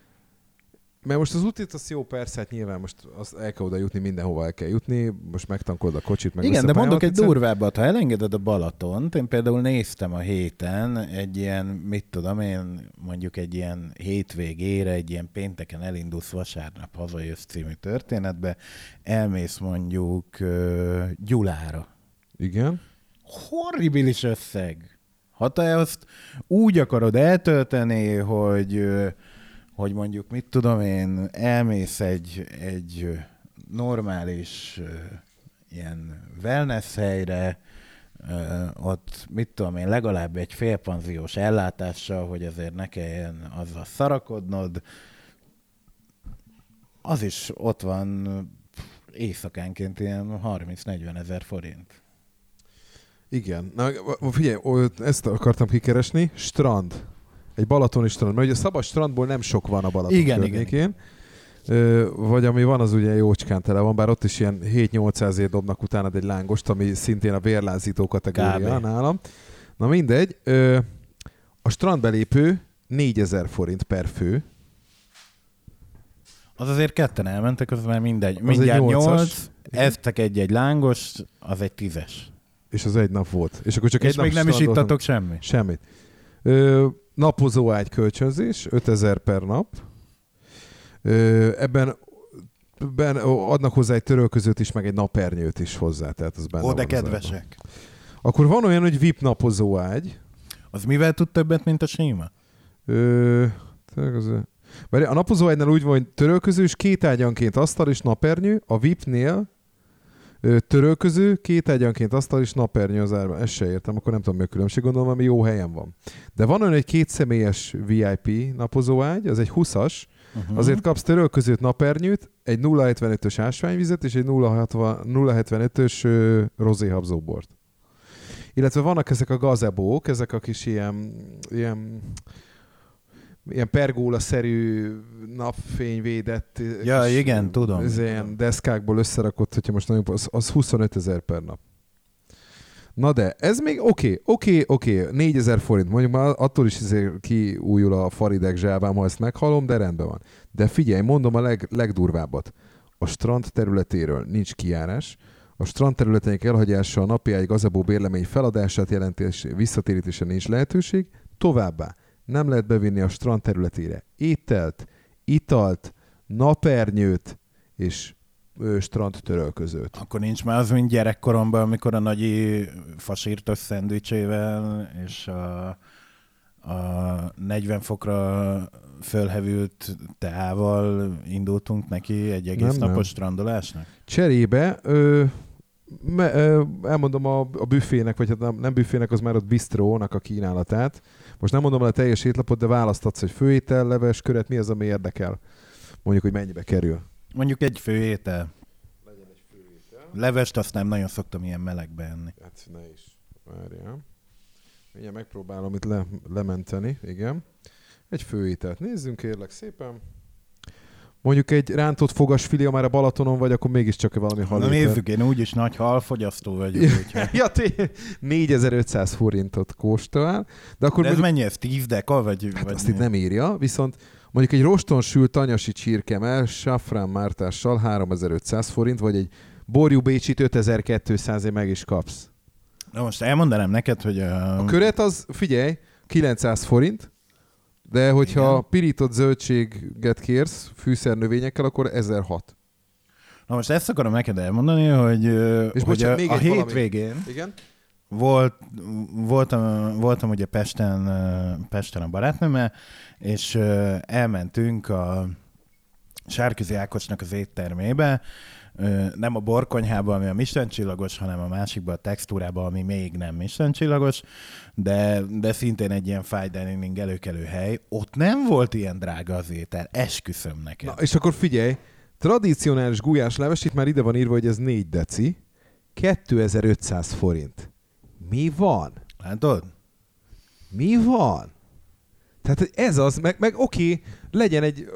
Mert most az útit az jó, persze, hát nyilván most az el kell oda jutni, mindenhova el kell jutni, most megtankolod a kocsit, meg Igen, de mondok egy durvábbat, ha elengeded a Balatont, én például néztem a héten egy ilyen, mit tudom én, mondjuk egy ilyen hétvégére, egy ilyen pénteken elindulsz vasárnap hazajössz című történetbe, elmész mondjuk uh, Gyulára. Igen. Horribilis összeg. Ha te azt úgy akarod eltölteni, hogy uh, hogy mondjuk, mit tudom én, elmész egy, egy normális ilyen wellness helyre, ott, mit tudom én, legalább egy félpanziós ellátással, hogy azért ne kelljen azzal szarakodnod, az is ott van éjszakánként ilyen 30-40 ezer forint. Igen. Na, figyelj, ezt akartam kikeresni. Strand egy balatoni strand, mert ugye a szabad strandból nem sok van a Balaton igen, környékén. Igen. Ö, vagy ami van, az ugye jócskán tele van, bár ott is ilyen 7-800 ér dobnak utána egy lángost, ami szintén a vérlázító kategória Kb. nálam. Na mindegy, a strandbelépő 4000 forint per fő. Az azért ketten elmentek, az már mindegy. Mindjárt 8, eztek egy-egy lángos, az egy tízes. És az egy nap volt. És akkor csak és egy még nap nem is ittatok semmit. Semmit. Ö, napozó ágy kölcsönzés, 5000 per nap. Ebben ben, adnak hozzá egy törölközőt is, meg egy napernyőt is hozzá. Tehát az benne Ó, de kedvesek. Akkor van olyan, hogy VIP napozó ágy. Az mivel tud többet, mint a sima? Ö, mert a napozó ágynál úgy van, hogy törölközős, két ágyanként asztal és napernyő, a VIP-nél törölköző, két egyenként asztal és napernyő az árban. Ezt se értem, akkor nem tudom, mi a különbség, gondolom, ami jó helyen van. De van olyan egy két személyes VIP napozóágy, az egy 20-as, uh-huh. azért kapsz törölközőt, napernyőt, egy 0,75-ös ásványvizet és egy 0,75-ös rozéhabzóbort. Illetve vannak ezek a gazebók, ezek a kis ilyen, ilyen ilyen pergóla-szerű napfényvédett ja, igen, tudom. Ez ilyen deszkákból összerakott, hogyha most nagyon, az, az 25 ezer per nap. Na de, ez még oké, okay, oké, okay, oké, 4000 forint, mondjuk már attól is azért kiújul a faridek zsábám, ha ezt meghalom, de rendben van. De figyelj, mondom a leg, legdurvábbat. A strand területéről nincs kiárás, a strand területeink elhagyása a napi egy gazabó bérlemény feladását jelentés visszatérítése nincs lehetőség, továbbá nem lehet bevinni a strand területére ételt, italt, napernyőt és strand törölközőt. Akkor nincs már az, mint gyerekkoromban, amikor a nagyi fasírtos szendvicsével és a, a 40 fokra fölhevült teával indultunk neki egy egész nem, napos nem. strandolásnak? Cserébe ö, me, ö, elmondom a, a büfének, vagy hát nem, nem büfének, az már ott bistrónak a kínálatát. Most nem mondom el a teljes étlapot, de választatsz egy főétel, leves, köret, mi az, ami érdekel? Mondjuk, hogy mennyibe kerül. Mondjuk egy főétel. Legyen egy főétel. Levest azt nem nagyon szoktam ilyen melegbe enni. Hát ne is. Várjál. Mindjárt megpróbálom itt le, lementeni, igen. Egy főételt nézzünk, kérlek szépen. Mondjuk egy rántott fogasfilia már a Balatonon vagy, akkor mégiscsak valami Na halé. nézzük, én úgyis nagy halfogyasztó vagyok. Úgyhogy. <laughs> ja, té- 4500 forintot kóstol, de akkor De ez mondjuk, mennyi ez? 10 deka? Vagy, hát vagy azt itt nem írja, viszont mondjuk egy roston sült tanyasi csirkemel, safrán mártással 3500 forint, vagy egy borjú bécsit 5200 meg is kapsz. Na most elmondanám neked, hogy a... A köret az, figyelj, 900 forint, de hogyha Igen. pirított zöldséget kérsz fűszernövényekkel, akkor 1006. Na most ezt akarom neked elmondani, hogy, És hogy bocsánat, a, még a egy valami. hétvégén Igen? volt, voltam, voltam ugye Pesten, Pesten a barátnőmmel, és elmentünk a Sárközi Ákosnak az éttermébe, nem a borkonyhába, ami a Michelin csillagos, hanem a másikba, a textúrába, ami még nem Michelin csillagos, de, de szintén egy ilyen fine dining előkelő hely. Ott nem volt ilyen drága az étel, esküszöm neked. Na, és akkor figyelj, tradicionális gulyásleves, itt már ide van írva, hogy ez 4 deci, 2500 forint. Mi van? Látod? Mi van? Tehát ez az, meg, meg oké, legyen egy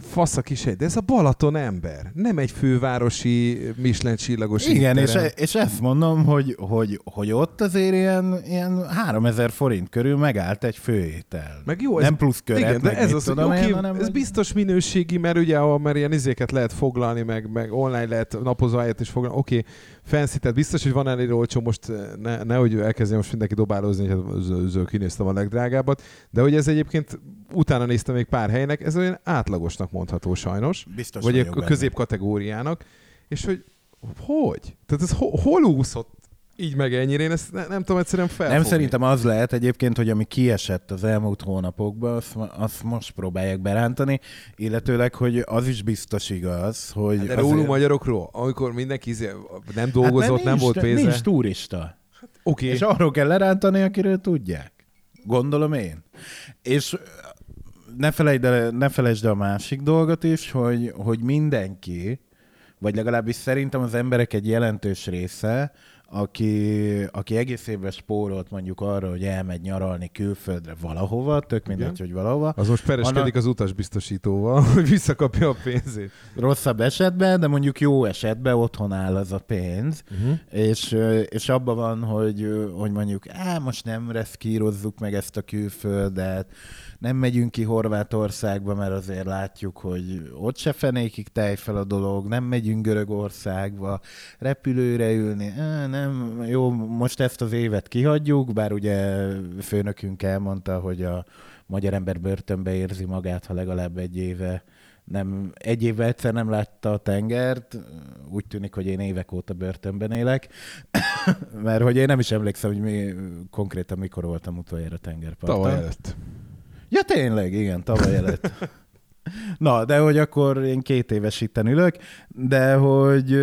fasz a kis hely, de ez a Balaton ember, nem egy fővárosi Michelin csillagos Igen, és, étterem. és ezt mondom, hogy, hogy, hogy ott azért ilyen, ilyen 3000 forint körül megállt egy főétel. Meg jó, ez, nem plusz köret, igen, de ez az, tudom oké, én, hanem ez biztos minőségi, mert ugye, ahol már ilyen izéket lehet foglalni, meg, meg online lehet napozó helyet is foglalni, oké, fancy, tehát biztos, hogy van elég olcsó, most ne, nehogy elkezdjen most mindenki dobálózni, hogy hát kinéztem a legdrágábbat, de hogy ez egyébként utána néztem még pár helynek, ez olyan átlagosnak mondható sajnos, Biztos vagy a középkategóriának, és hogy hogy? Tehát ez ho- hol úszott így meg ennyire? Én ezt ne, nem tudom egyszerűen felfogni. Nem szerintem az lehet egyébként, hogy ami kiesett az elmúlt hónapokban, azt, azt most próbálják berántani, illetőleg, hogy az is biztos igaz, hogy... Hát De azért- rólunk magyarokról, amikor mindenki izé- nem Hát dolgozott, mert nem nincs, volt pénze. Nincs turista. Oké, És arról kell lerántani, akiről tudják. Gondolom én. És ne felejtsd el, ne felejtsd el a másik dolgot is, hogy, hogy mindenki, vagy legalábbis szerintem az emberek egy jelentős része, aki, aki egész évben spórolt mondjuk arra, hogy elmegy nyaralni külföldre valahova, tök mindegy, hogy valahova, az most pereskedik az utasbiztosítóval, <laughs> hogy visszakapja a pénzét. rosszabb esetben, de mondjuk jó esetben otthon áll az a pénz, Uh-huh. és, és abban van, hogy, hogy mondjuk, á, most nem reszkírozzuk meg ezt a külföldet, nem megyünk ki Horvátországba, mert azért látjuk, hogy ott se fenékig tej fel a dolog, nem megyünk Görögországba, repülőre ülni, á, nem, jó, most ezt az évet kihagyjuk, bár ugye főnökünk elmondta, hogy a magyar ember börtönbe érzi magát, ha legalább egy éve nem, egy évvel egyszer nem látta a tengert, úgy tűnik, hogy én évek óta börtönben élek, <coughs> mert hogy én nem is emlékszem, hogy mi konkrétan mikor voltam utoljára tengerparton. Tavaly előtt. Ja, tényleg, igen, tavaly előtt. <laughs> Na, de hogy akkor én két éves itten ülök, de hogy,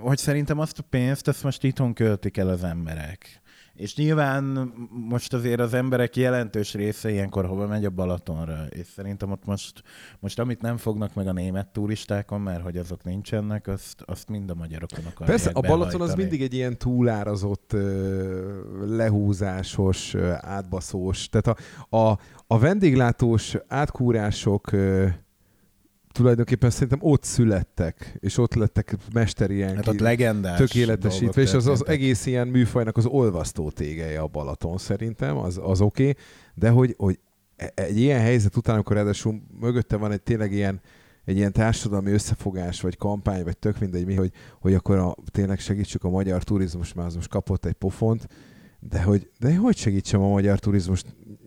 hogy szerintem azt a pénzt, ezt most itthon költik el az emberek. És nyilván most azért az emberek jelentős része ilyenkor hova megy a Balatonra, és szerintem ott most, most amit nem fognak meg a német turistákon, mert hogy azok nincsenek, azt, azt mind a magyarokon akarják Persze, a Balaton az mindig egy ilyen túlárazott, lehúzásos, átbaszós. Tehát a, a, a vendéglátós átkúrások tulajdonképpen szerintem ott születtek, és ott lettek mesteri ilyen Hát ott legendás tökéletesítve, és az, az egész ilyen műfajnak az olvasztó tégeje a Balaton szerintem, az, az oké, okay, de hogy, hogy e- egy ilyen helyzet után, amikor ráadásul mögötte van egy tényleg ilyen, egy ilyen társadalmi összefogás, vagy kampány, vagy tök mindegy mi, hogy, hogy akkor a, tényleg segítsük a magyar turizmus, mert az most kapott egy pofont, de hogy, de hogy segítsem a magyar turizmust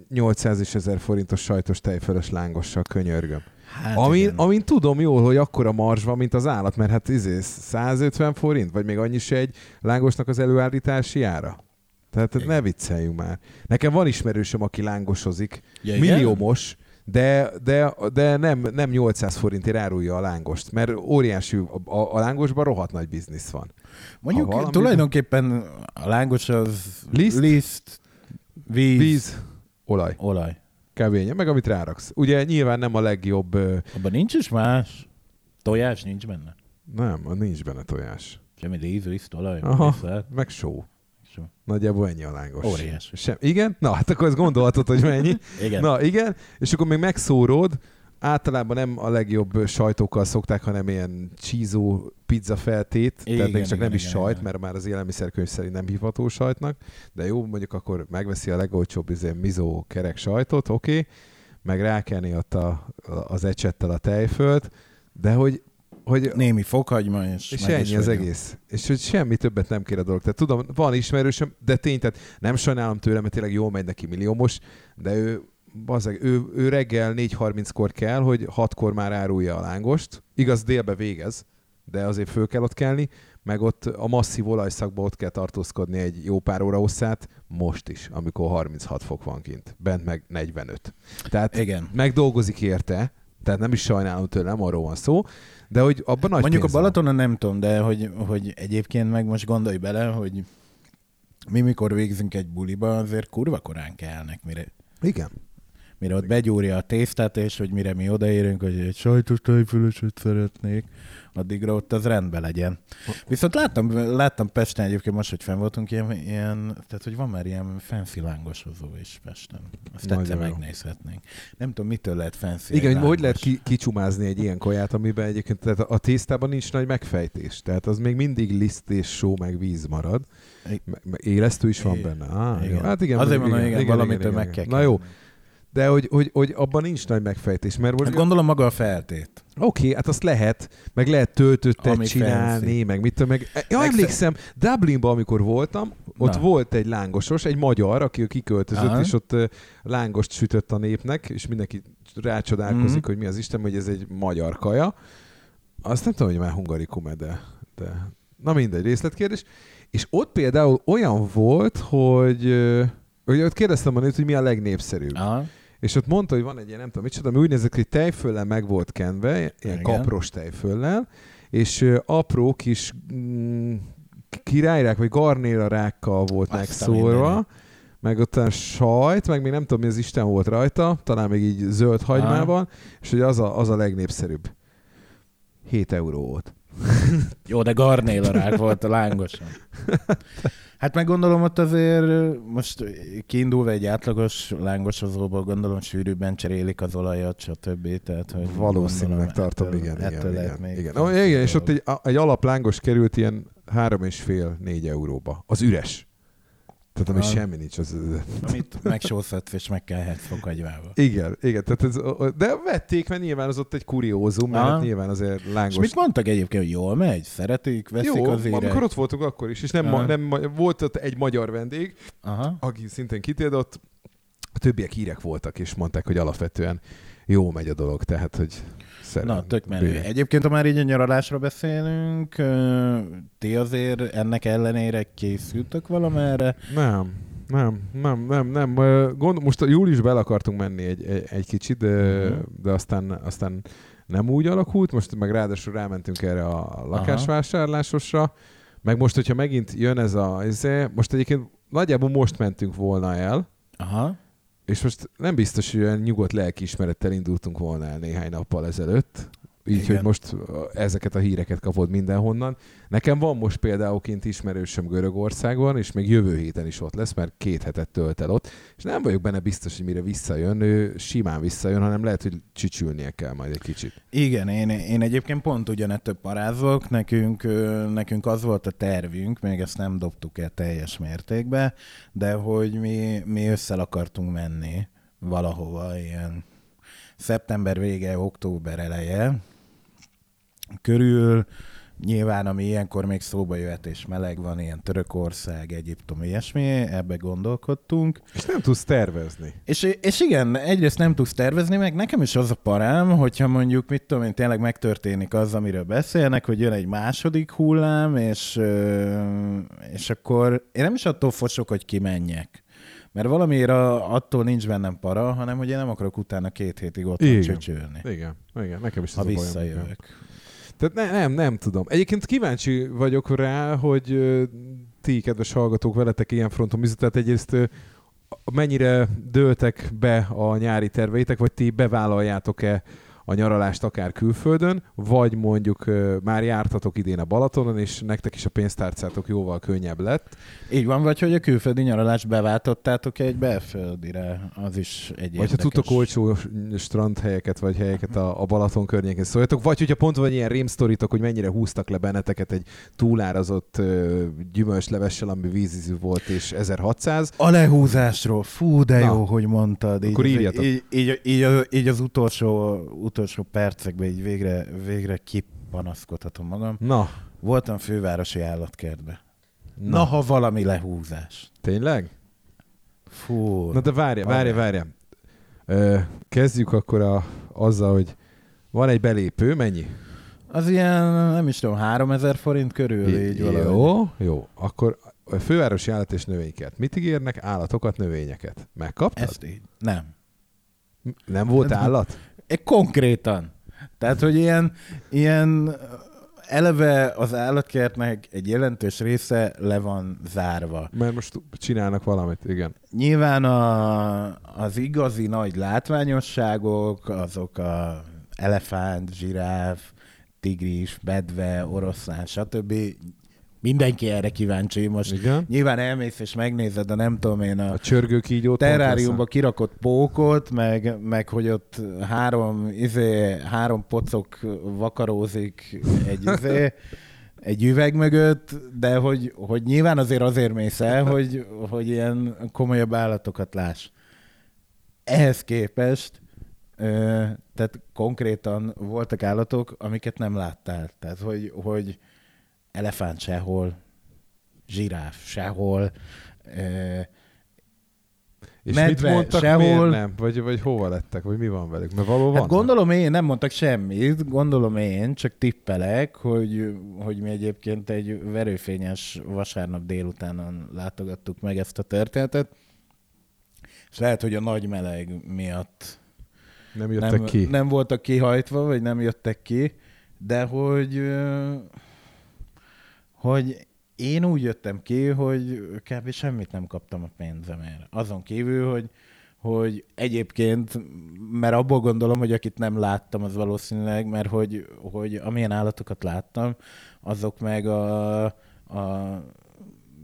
800 és 1000 forintos sajtos tejfölös lángossal, könyörgöm. Hát Amin, igen. amin tudom jól, hogy akkora marzs van, mint az állat, mert hát izé, 150 forint, vagy még annyi se egy lángosnak az előállítási ára. Tehát Igen. ne vicceljünk már. Nekem van ismerősöm, aki lángosozik, Ja, milliómos, de, de, de nem, nem 800 forintért árulja a lángost, mert óriási, a, a, lángosban rohadt nagy biznisz van. Mondjuk Ha valami- tulajdonképpen a lángos az Liszt? liszt víz, Víz, olaj, olaj. Kb. meg amit ráraksz. Ugye nyilván nem a legjobb, Abban nincs is más. Tojás nincs benne. nem, nincs benne tojás. Semmi víz, liszt, olaj. Aha. Meg só. Só. Nagyjából ennyi a lángos. Óriás. Sem, igen? Na, hát akkor ezt gondolhatod, hogy mennyi. <laughs> Igen. Na, igen, és akkor még megszórod általában nem a legjobb sajtókkal szokták, hanem ilyen csízó pizza feltét, igen, tehát még csak igen, nem is igen, sajt, igen. mert már az élelmiszerkönyv szerint nem hívható sajtnak, de jó, mondjuk akkor megveszi a legolcsóbb izé, mizó kerek sajtot, oké, okay, meg rákelni ott a, az ecsettel a tejfölt, de hogy hogy Némi fokhagyma, és, és ennyi az egész. És hogy semmi többet nem kér a dolog. Tehát tudom, van ismerősöm, de tény, tehát nem sajnálom tőle, mert tényleg jól megy neki milliómos, de ő bazeg, ő, ő reggel 4.30-kor kell, hogy 6-kor már árulja a lángost. Igaz, délbe végez, de azért föl kell ott kelni, meg ott a masszív olajszakban ott kell tartózkodni egy jó pár óra hosszát, most is, amikor 36 fok van kint. Bent meg 45. Tehát Igen. megdolgozik érte, tehát nem is sajnálom tőle, nem arról van szó, de hogy abban nagy Mondjuk a Balatonon nem tudom, de hogy, hogy egyébként meg most gondolj bele, hogy mi mikor végzünk egy buliba, azért kurva korán kelnek, mire... Igen mire ott begyúrja a tésztát, és hogy mire mi odaérünk, hogy egy sajtos tejfölösöt szeretnék, addigra ott az rendben legyen. Viszont láttam, láttam Pesten egyébként most, hogy fenn voltunk, ilyen, ilyen tehát hogy van már ilyen fancy lángosozó is Pesten. Azt egyszer megnézhetnénk. Nem tudom, mitől lehet fancy Igen, hogy hogy lehet ki, kicsumázni egy ilyen kaját, amiben egyébként tehát a tésztában nincs nagy megfejtés. Tehát az még mindig liszt és só meg víz marad. Élesztő is van benne. Ah, igen. Jó. Hát igen, Azért mondom, igen, igen, valamit meg kell. Na jó, de hogy, hogy, hogy abban nincs nagy megfejtés. Mert most... Hát gondolom maga a feltét. Oké, okay, hát azt lehet, meg lehet töltöttet csinálni, fancy. meg mit tudom, meg... Ja, emlékszem, Dublinban, amikor voltam, ott Na. volt egy lángosos, egy magyar, aki kiköltözött, Aha. és ott lángost sütött a népnek, és mindenki rácsodálkozik, mm-hmm. hogy mi az Isten, hogy ez egy magyar kaja. Azt nem tudom, hogy már hungarikum de, de... Na mindegy, részletkérdés. És ott például olyan volt, hogy, hogy ott kérdeztem a nőt, hogy mi a legnépszerűbb. Aha. És ott mondta, hogy van egy ilyen, nem tudom micsoda, ami úgy nézett, hogy tejföllel meg volt kenve, ilyen Igen. kapros tejföllel, és apró kis mm, királyrák, vagy garnélarákkal volt Azt megszórva, meg ott a sajt, meg még nem tudom, mi az Isten volt rajta, talán még így zöld hagymával, ah. és hogy az a, az a legnépszerűbb. 7 euró volt. <laughs> Jó, de garnélarák volt a lángosan. Hát meg gondolom ott azért most kiindulva egy átlagos lángosozóból gondolom sűrűbben cserélik az olajat, stb. Tehát, hogy Valószínűleg tartom, ettől, igen, ettől igen, igen. igen. Oh, igen, és ott egy, egy alaplángos került ilyen három és fél, négy euróba. Az üres. Tehát ami a, semmi nincs. Az... Amit megsózhatsz és meg kell fokagyvával. Igen, igen. Tehát ez, de vették, mert nyilván az ott egy kuriózum, mert hát nyilván azért lángos. És mit mondtak egyébként, hogy jól megy? Szeretik, veszik Jó, az érek? amikor ott voltunk akkor is, és nem, ma, nem volt ott egy magyar vendég, Aha. aki szintén kitérdott, a többiek hírek voltak, és mondták, hogy alapvetően jó megy a dolog, tehát hogy Szerint. Na, tök menő. Egyébként, ha már így a nyaralásra beszélünk, ti azért ennek ellenére készültök valamerre? Nem. Nem, nem, nem, nem. Gond, most a júliusban el akartunk menni egy, egy, egy kicsit, de, uh-huh. de aztán, aztán nem úgy alakult, most meg ráadásul rámentünk erre a lakásvásárlásosra, meg most, hogyha megint jön ez a... Ez, most egyébként nagyjából most mentünk volna el, Aha. És most nem biztos, hogy olyan nyugodt lelkiismerettel indultunk volna el néhány nappal ezelőtt, így, Igen. hogy most ezeket a híreket kapod mindenhonnan. Nekem van most például kint ismerősöm Görögországban, és még jövő héten is ott lesz, mert két hetet tölt el ott, és nem vagyok benne biztos, hogy mire visszajön, ő simán visszajön, hanem lehet, hogy csücsülnie kell majd egy kicsit. Igen, én, én egyébként pont ugyanettől parázok, nekünk, nekünk az volt a tervünk, még ezt nem dobtuk el teljes mértékbe, de hogy mi, mi össze akartunk menni valahova, ilyen szeptember vége, október eleje, körül, Nyilván, ami ilyenkor még szóba jöhet, és meleg van, ilyen Törökország, Egyiptom, ilyesmi, ebbe gondolkodtunk. És nem tudsz tervezni. És, és igen, egyrészt nem tudsz tervezni, meg nekem is az a parám, hogyha mondjuk, mit tudom én, tényleg megtörténik az, amiről beszélnek, hogy jön egy második hullám, és, és akkor én nem is attól fosok, hogy kimenjek. Mert valamiért attól nincs bennem para, hanem hogy én nem akarok utána két hétig ott csöcsölni. Igen, igen, nekem is ha visszajövök. Tehát ne, nem, nem tudom. Egyébként kíváncsi vagyok rá, hogy ti, kedves hallgatók, veletek ilyen fronton műző, tehát egyrészt mennyire dőltek be a nyári terveitek, vagy ti bevállaljátok-e a nyaralást akár külföldön, vagy mondjuk már jártatok idén a Balatonon, és nektek is a pénztárcátok jóval könnyebb lett. Így van, vagy hogy a külföldi nyaralást beváltottátok egy belföldire, az is egy Vagy ha érdekes. tudtok olcsó strandhelyeket, vagy helyeket a, a Balaton környékén szóljatok, vagy hogyha pont van ilyen rémsztoritok, hogy mennyire húztak le benneteket egy túlárazott gyümölcslevessel, ami vízízű volt, és 1600. A lehúzásról, fú, de Na. jó, hogy mondtad. Így, Akkor írjatok. Így, így, így, így az utolsó, utolsó percekben így végre, végre kipanaszkodhatom magam. Na, Voltam fővárosi állatkertbe. na, Na, ha valami lehúzás. tényleg? Fú. Na de várja, Várj. várja, várja. Ö, kezdjük akkor a, azzal, hogy van egy belépő, mennyi? Az ilyen, nem is tudom, 3000 forint körül, így valahogy. Jó, jó. Akkor a fővárosi állat és növényeket. Mit ígérnek? Állatokat, növényeket. Megkaptad? Ezt így. Nem. Nem volt állat? Konkrétan. Tehát, hogy ilyen, ilyen eleve az állatkertnek egy jelentős része le van zárva. Mert most csinálnak valamit, igen. Nyilván a, az igazi nagy látványosságok, azok a elefánt, zsiráf, tigris, medve, oroszlán, stb. Mindenki erre kíváncsi. Most Igen. nyilván elmész és megnézed, a nem tudom én a A csörgőkígyót terráriumba kirakott pókot, meg, meg hogy ott három, izé, három pocok vakarózik egy, izé, <laughs> egy üveg mögött, de hogy, hogy nyilván azért azért mész el, hogy, hogy ilyen komolyabb állatokat láss. Ehhez képest, tehát konkrétan voltak állatok, amiket nem láttál. Tehát, hogy, hogy elefánt sehol, zsiráf sehol, ö, És medve mit mondtak, sehol. miért nem? Vagy, vagy hova lettek? Vagy mi van velük? Mert való van? Hát gondolom én, nem mondtak semmit, gondolom én, csak tippelek, hogy, hogy mi egyébként egy verőfényes vasárnap délutánon látogattuk meg ezt a történetet, és lehet, hogy a nagy meleg miatt Nem jöttek nem, ki? nem voltak kihajtva, vagy nem jöttek ki, de hogy, hogy én úgy jöttem ki, hogy kb. semmit nem kaptam a pénzemért. Azon kívül, hogy, hogy egyébként, mert abból gondolom, hogy akit nem láttam, az valószínűleg, mert hogy, hogy amilyen állatokat láttam, azok meg a, a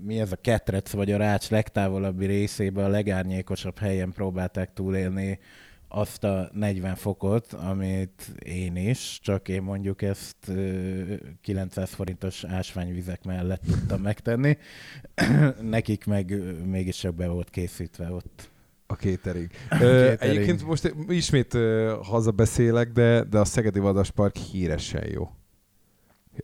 mi ez a ketrec vagy a rács legtávolabbi részébe a legárnyékosabb helyen próbálták túlélni azt a 40 fokot, amit én is, csak én mondjuk ezt ö, 900 forintos ásványvizek mellett tudtam megtenni. <clears throat> Nekik meg mégis csak be volt készítve ott. A catering. A catering. Egyébként most ismét hazabeszélek, de, de a Szegedi Vadaspark híresen jó.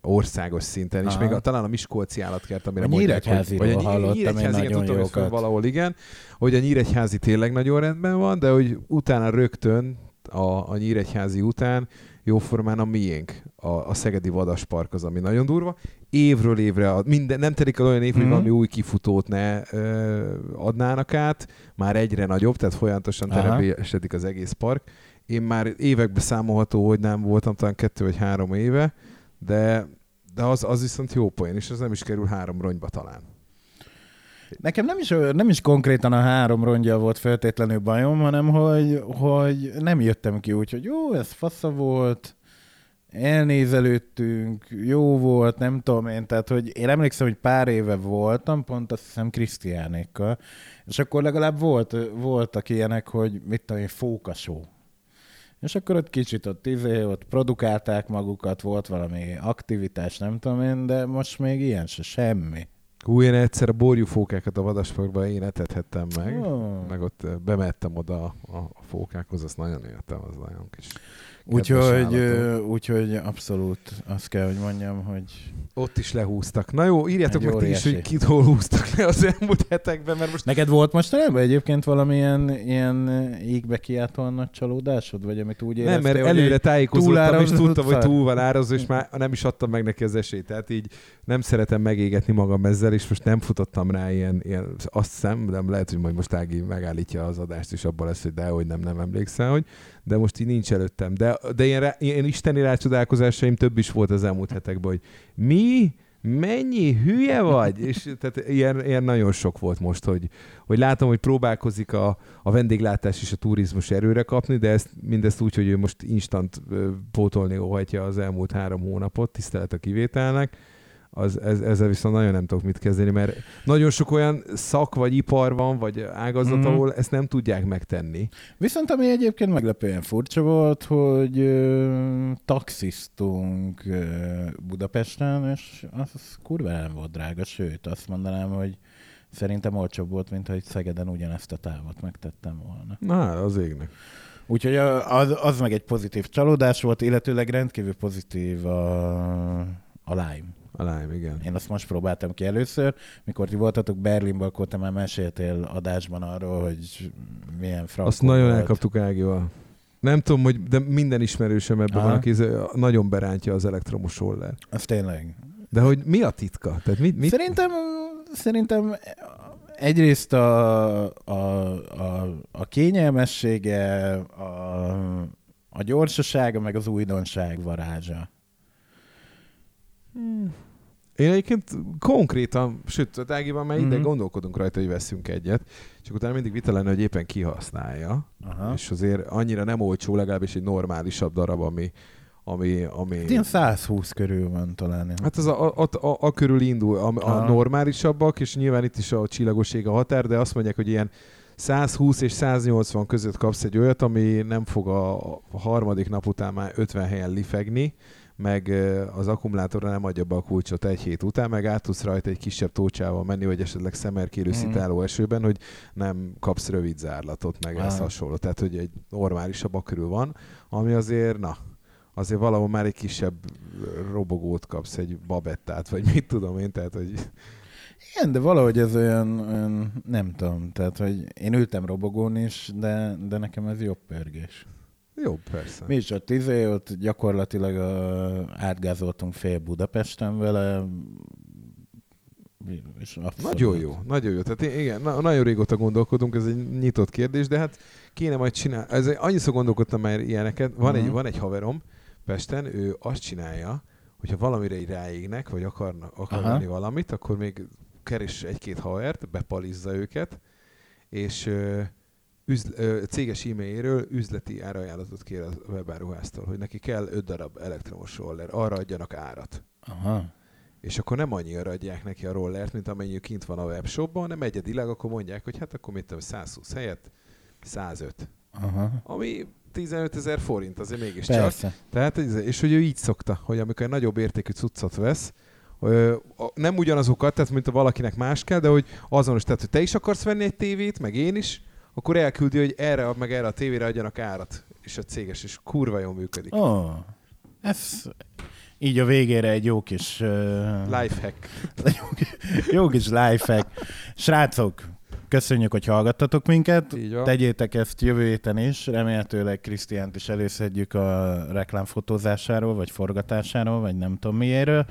Országos szinten, és Aha. még a, talán a Miskolci állatkert, amire A mondják, hogy... Nyíregyháziról a hallottam igen, nagyon fönn jókat. valahol igen, hogy a Nyíregyházi tényleg nagyon rendben van, de hogy utána rögtön, a, a Nyíregyházi után jóformán a miénk, a, a Szegedi Vadaspark az, ami nagyon durva. Évről évre, a, minden, nem telik el olyan év, hogy Mhm. valami új kifutót ne ö, adnának át, már egyre nagyobb, tehát folyamatosan Aha. terepesedik az egész park. Én már évekbe számolható, hogy nem voltam, talán kettő vagy három éve, de, de az, az viszont jó poén, és az nem is kerül három ronyba talán. Nekem nem is, nem is konkrétan a három rongyal volt feltétlenül bajom, hanem hogy, hogy nem jöttem ki úgy, hogy jó, ez fasza volt, elnézelődtünk, jó volt, nem tudom én, tehát hogy én emlékszem, hogy pár éve voltam, pont azt hiszem Krisztiánékkal, és akkor legalább volt, voltak ilyenek, hogy mit tudom én, fókasó. És akkor ott kicsit ott, izé, ott produkálták magukat, volt valami aktivitás, nem tudom én, de most még ilyen se, semmi. Hú, én egyszer a borjúfókákat a vadasparkban én etethettem meg, Ó. meg ott bemettem oda a, a fókákhoz, azt nagyon éltem, az nagyon kis Úgyhogy, úgyhogy abszolút azt kell, hogy mondjam, hogy Ott is lehúztak. Na jó, írjátok meg ti is, hogy kitól húztak le az elmúlt hetekben, mert most neked volt mostanában egyébként valamilyen ilyen égbe kiáltóan nagy csalódásod, vagy amit úgy éreztél, nem, mert előre tájékozottam, és tudtam, hogy túl van árazva, és már nem is adtam meg neki az esélyt. Tehát így nem szeretem megégetni magam ezzel, és most nem futottam rá ilyen, ilyen azt hiszem, nem lehet, hogy majd most Ági megállítja az adást, és abban lesz, hogy de, hogy nem, nem emlékszel, hogy de most így nincs előttem. De, de ilyen, ilyen isteni rácsodálkozásaim több is volt az elmúlt hetekben, hogy mi mennyi hülye vagy? És tehát ilyen, ilyen nagyon sok volt most, hogy, hogy látom, hogy próbálkozik a, a vendéglátás és a turizmus erőre kapni, de ezt, mindezt úgy, hogy ő most instant pótolni óhatja az elmúlt három hónapot, tisztelet a kivételnek az, ez, ezzel viszont nagyon nem tudok mit kezdeni, mert nagyon sok olyan szak vagy ipar van, vagy ágazat, mm-hmm. ahol ezt nem tudják megtenni. Viszont ami egyébként meglepően furcsa volt, hogy ö, taxisztunk ö, Budapesten, és az kurva nem volt drága, sőt azt mondanám, hogy szerintem olcsóbb volt, mint hogy Szegeden ugyanezt a távot megtettem volna. Na, az égnek. Úgyhogy az, az meg egy pozitív csalódás volt, illetőleg rendkívül pozitív a, a Lime. A Lime, igen. Én azt most próbáltam ki először, mikor ti voltatok Berlinben, akkor te már meséltél adásban arról, hogy milyen frankó Azt nagyon volt. elkaptuk Ágival. Nem tudom, hogy de minden ismerősöm ebben Aha. van, aki nagyon berántja az elektromos roller. Az tényleg. De hogy mi a titka? Tehát mit, mit? Szerintem, szerintem egyrészt a, a, a, a kényelmessége, a, a gyorsasága, meg az újdonság varázsa. Hmm. Én egyébként konkrétan, sőt, a tágiban már ide mm-hmm. gondolkodunk rajta, hogy veszünk egyet, csak utána mindig vita lenne, hogy éppen kihasználja, Aha. és azért annyira nem olcsó, legalábbis egy normálisabb darab, ami, ami, ami... Hát ilyen 120 körül van talán. Hát az a, a, a, a körül indul, a, a normálisabbak, és nyilván itt is a csillagoség a határ, de azt mondják, hogy ilyen 120 és 180 között kapsz egy olyat, ami nem fog a, a harmadik nap után már 50 helyen lifegni, meg az akkumulátorra nem adja be a kulcsot egy hét után, meg át tudsz rajta egy kisebb tócsával menni, vagy esetleg szemerkérő mm. szitáló esőben, hogy nem kapsz rövid zárlatot, meg ah. ez hasonló. Tehát, hogy egy normálisabb körül van, ami azért, na, azért valahol már egy kisebb robogót kapsz, egy babettát, vagy mit tudom én, tehát, hogy... Igen, de valahogy ez olyan, olyan, nem tudom, tehát, hogy én ültem robogón is, de, de nekem ez jobb pörgés. Jó, persze. Mi is ott, izé, ott gyakorlatilag a, átgázoltunk fél Budapesten vele, és nagyon jó, nagyon jó. Tehát igen, na, nagyon régóta gondolkodunk, ez egy nyitott kérdés, de hát kéne majd csinálni. Ez, annyiszor gondolkodtam már ilyeneket. Van, uh-huh. egy, van egy haverom Pesten, ő azt csinálja, hogyha valamire így ráégnek, vagy akarnak, akar uh-huh. valamit, akkor még keres egy-két havert, bepalizza őket, és üzl, céges e-mailéről üzleti árajánlatot kér a webáruháztól, hogy neki kell 5 darab elektromos roller, arra adjanak árat. Aha. És akkor nem annyira adják neki a rollert, mint amennyi kint van a webshopban, hanem egyedileg akkor mondják, hogy hát akkor mit tudom, 120 helyett 105. Aha. Ami 15 ezer forint, azért mégiscsak. Persze. Tehát, és hogy ő így szokta, hogy amikor egy nagyobb értékű cuccot vesz, nem ugyanazokat, tehát mint a valakinek más kell, de hogy azonos, tehát hogy te is akarsz venni egy tévét, meg én is, akkor elküldi, hogy erre meg erre a tévére adjanak árat, és a céges, és kurva jól működik. Oh, ez így a végére egy jó kis... Uh, lifehack. jó, <laughs> jó kis lifehack. Srácok, köszönjük, hogy hallgattatok minket. Tegyétek ezt jövő héten is. Remélhetőleg Krisztiánt is előszedjük a reklámfotózásáról, vagy forgatásáról, vagy nem tudom miéről.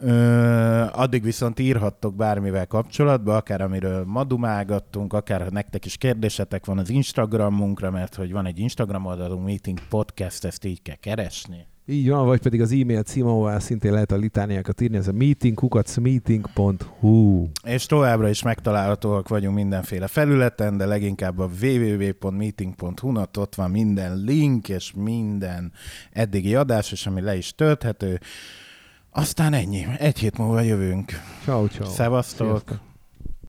Ö, addig viszont írhattok bármivel kapcsolatban, akár amiről ma dumálgattunk, akár nektek is kérdésetek van az Instagramunkra, mert hogy van egy Instagram oldalunk, Meeting Podcast, ezt így kell keresni. Így van, vagy pedig az e-mail cím, ahová szintén lehet a litániákat írni, ez a meetingkukacmeeting.hu. És továbbra is megtalálhatóak vagyunk mindenféle felületen, de leginkább a www.meeting.hu, ott van minden link és minden eddigi adás, és ami le is tölthető. Aztán ennyi. Egy hét múlva jövünk. Ciao, ciao. Szevasztok. Sziasztok.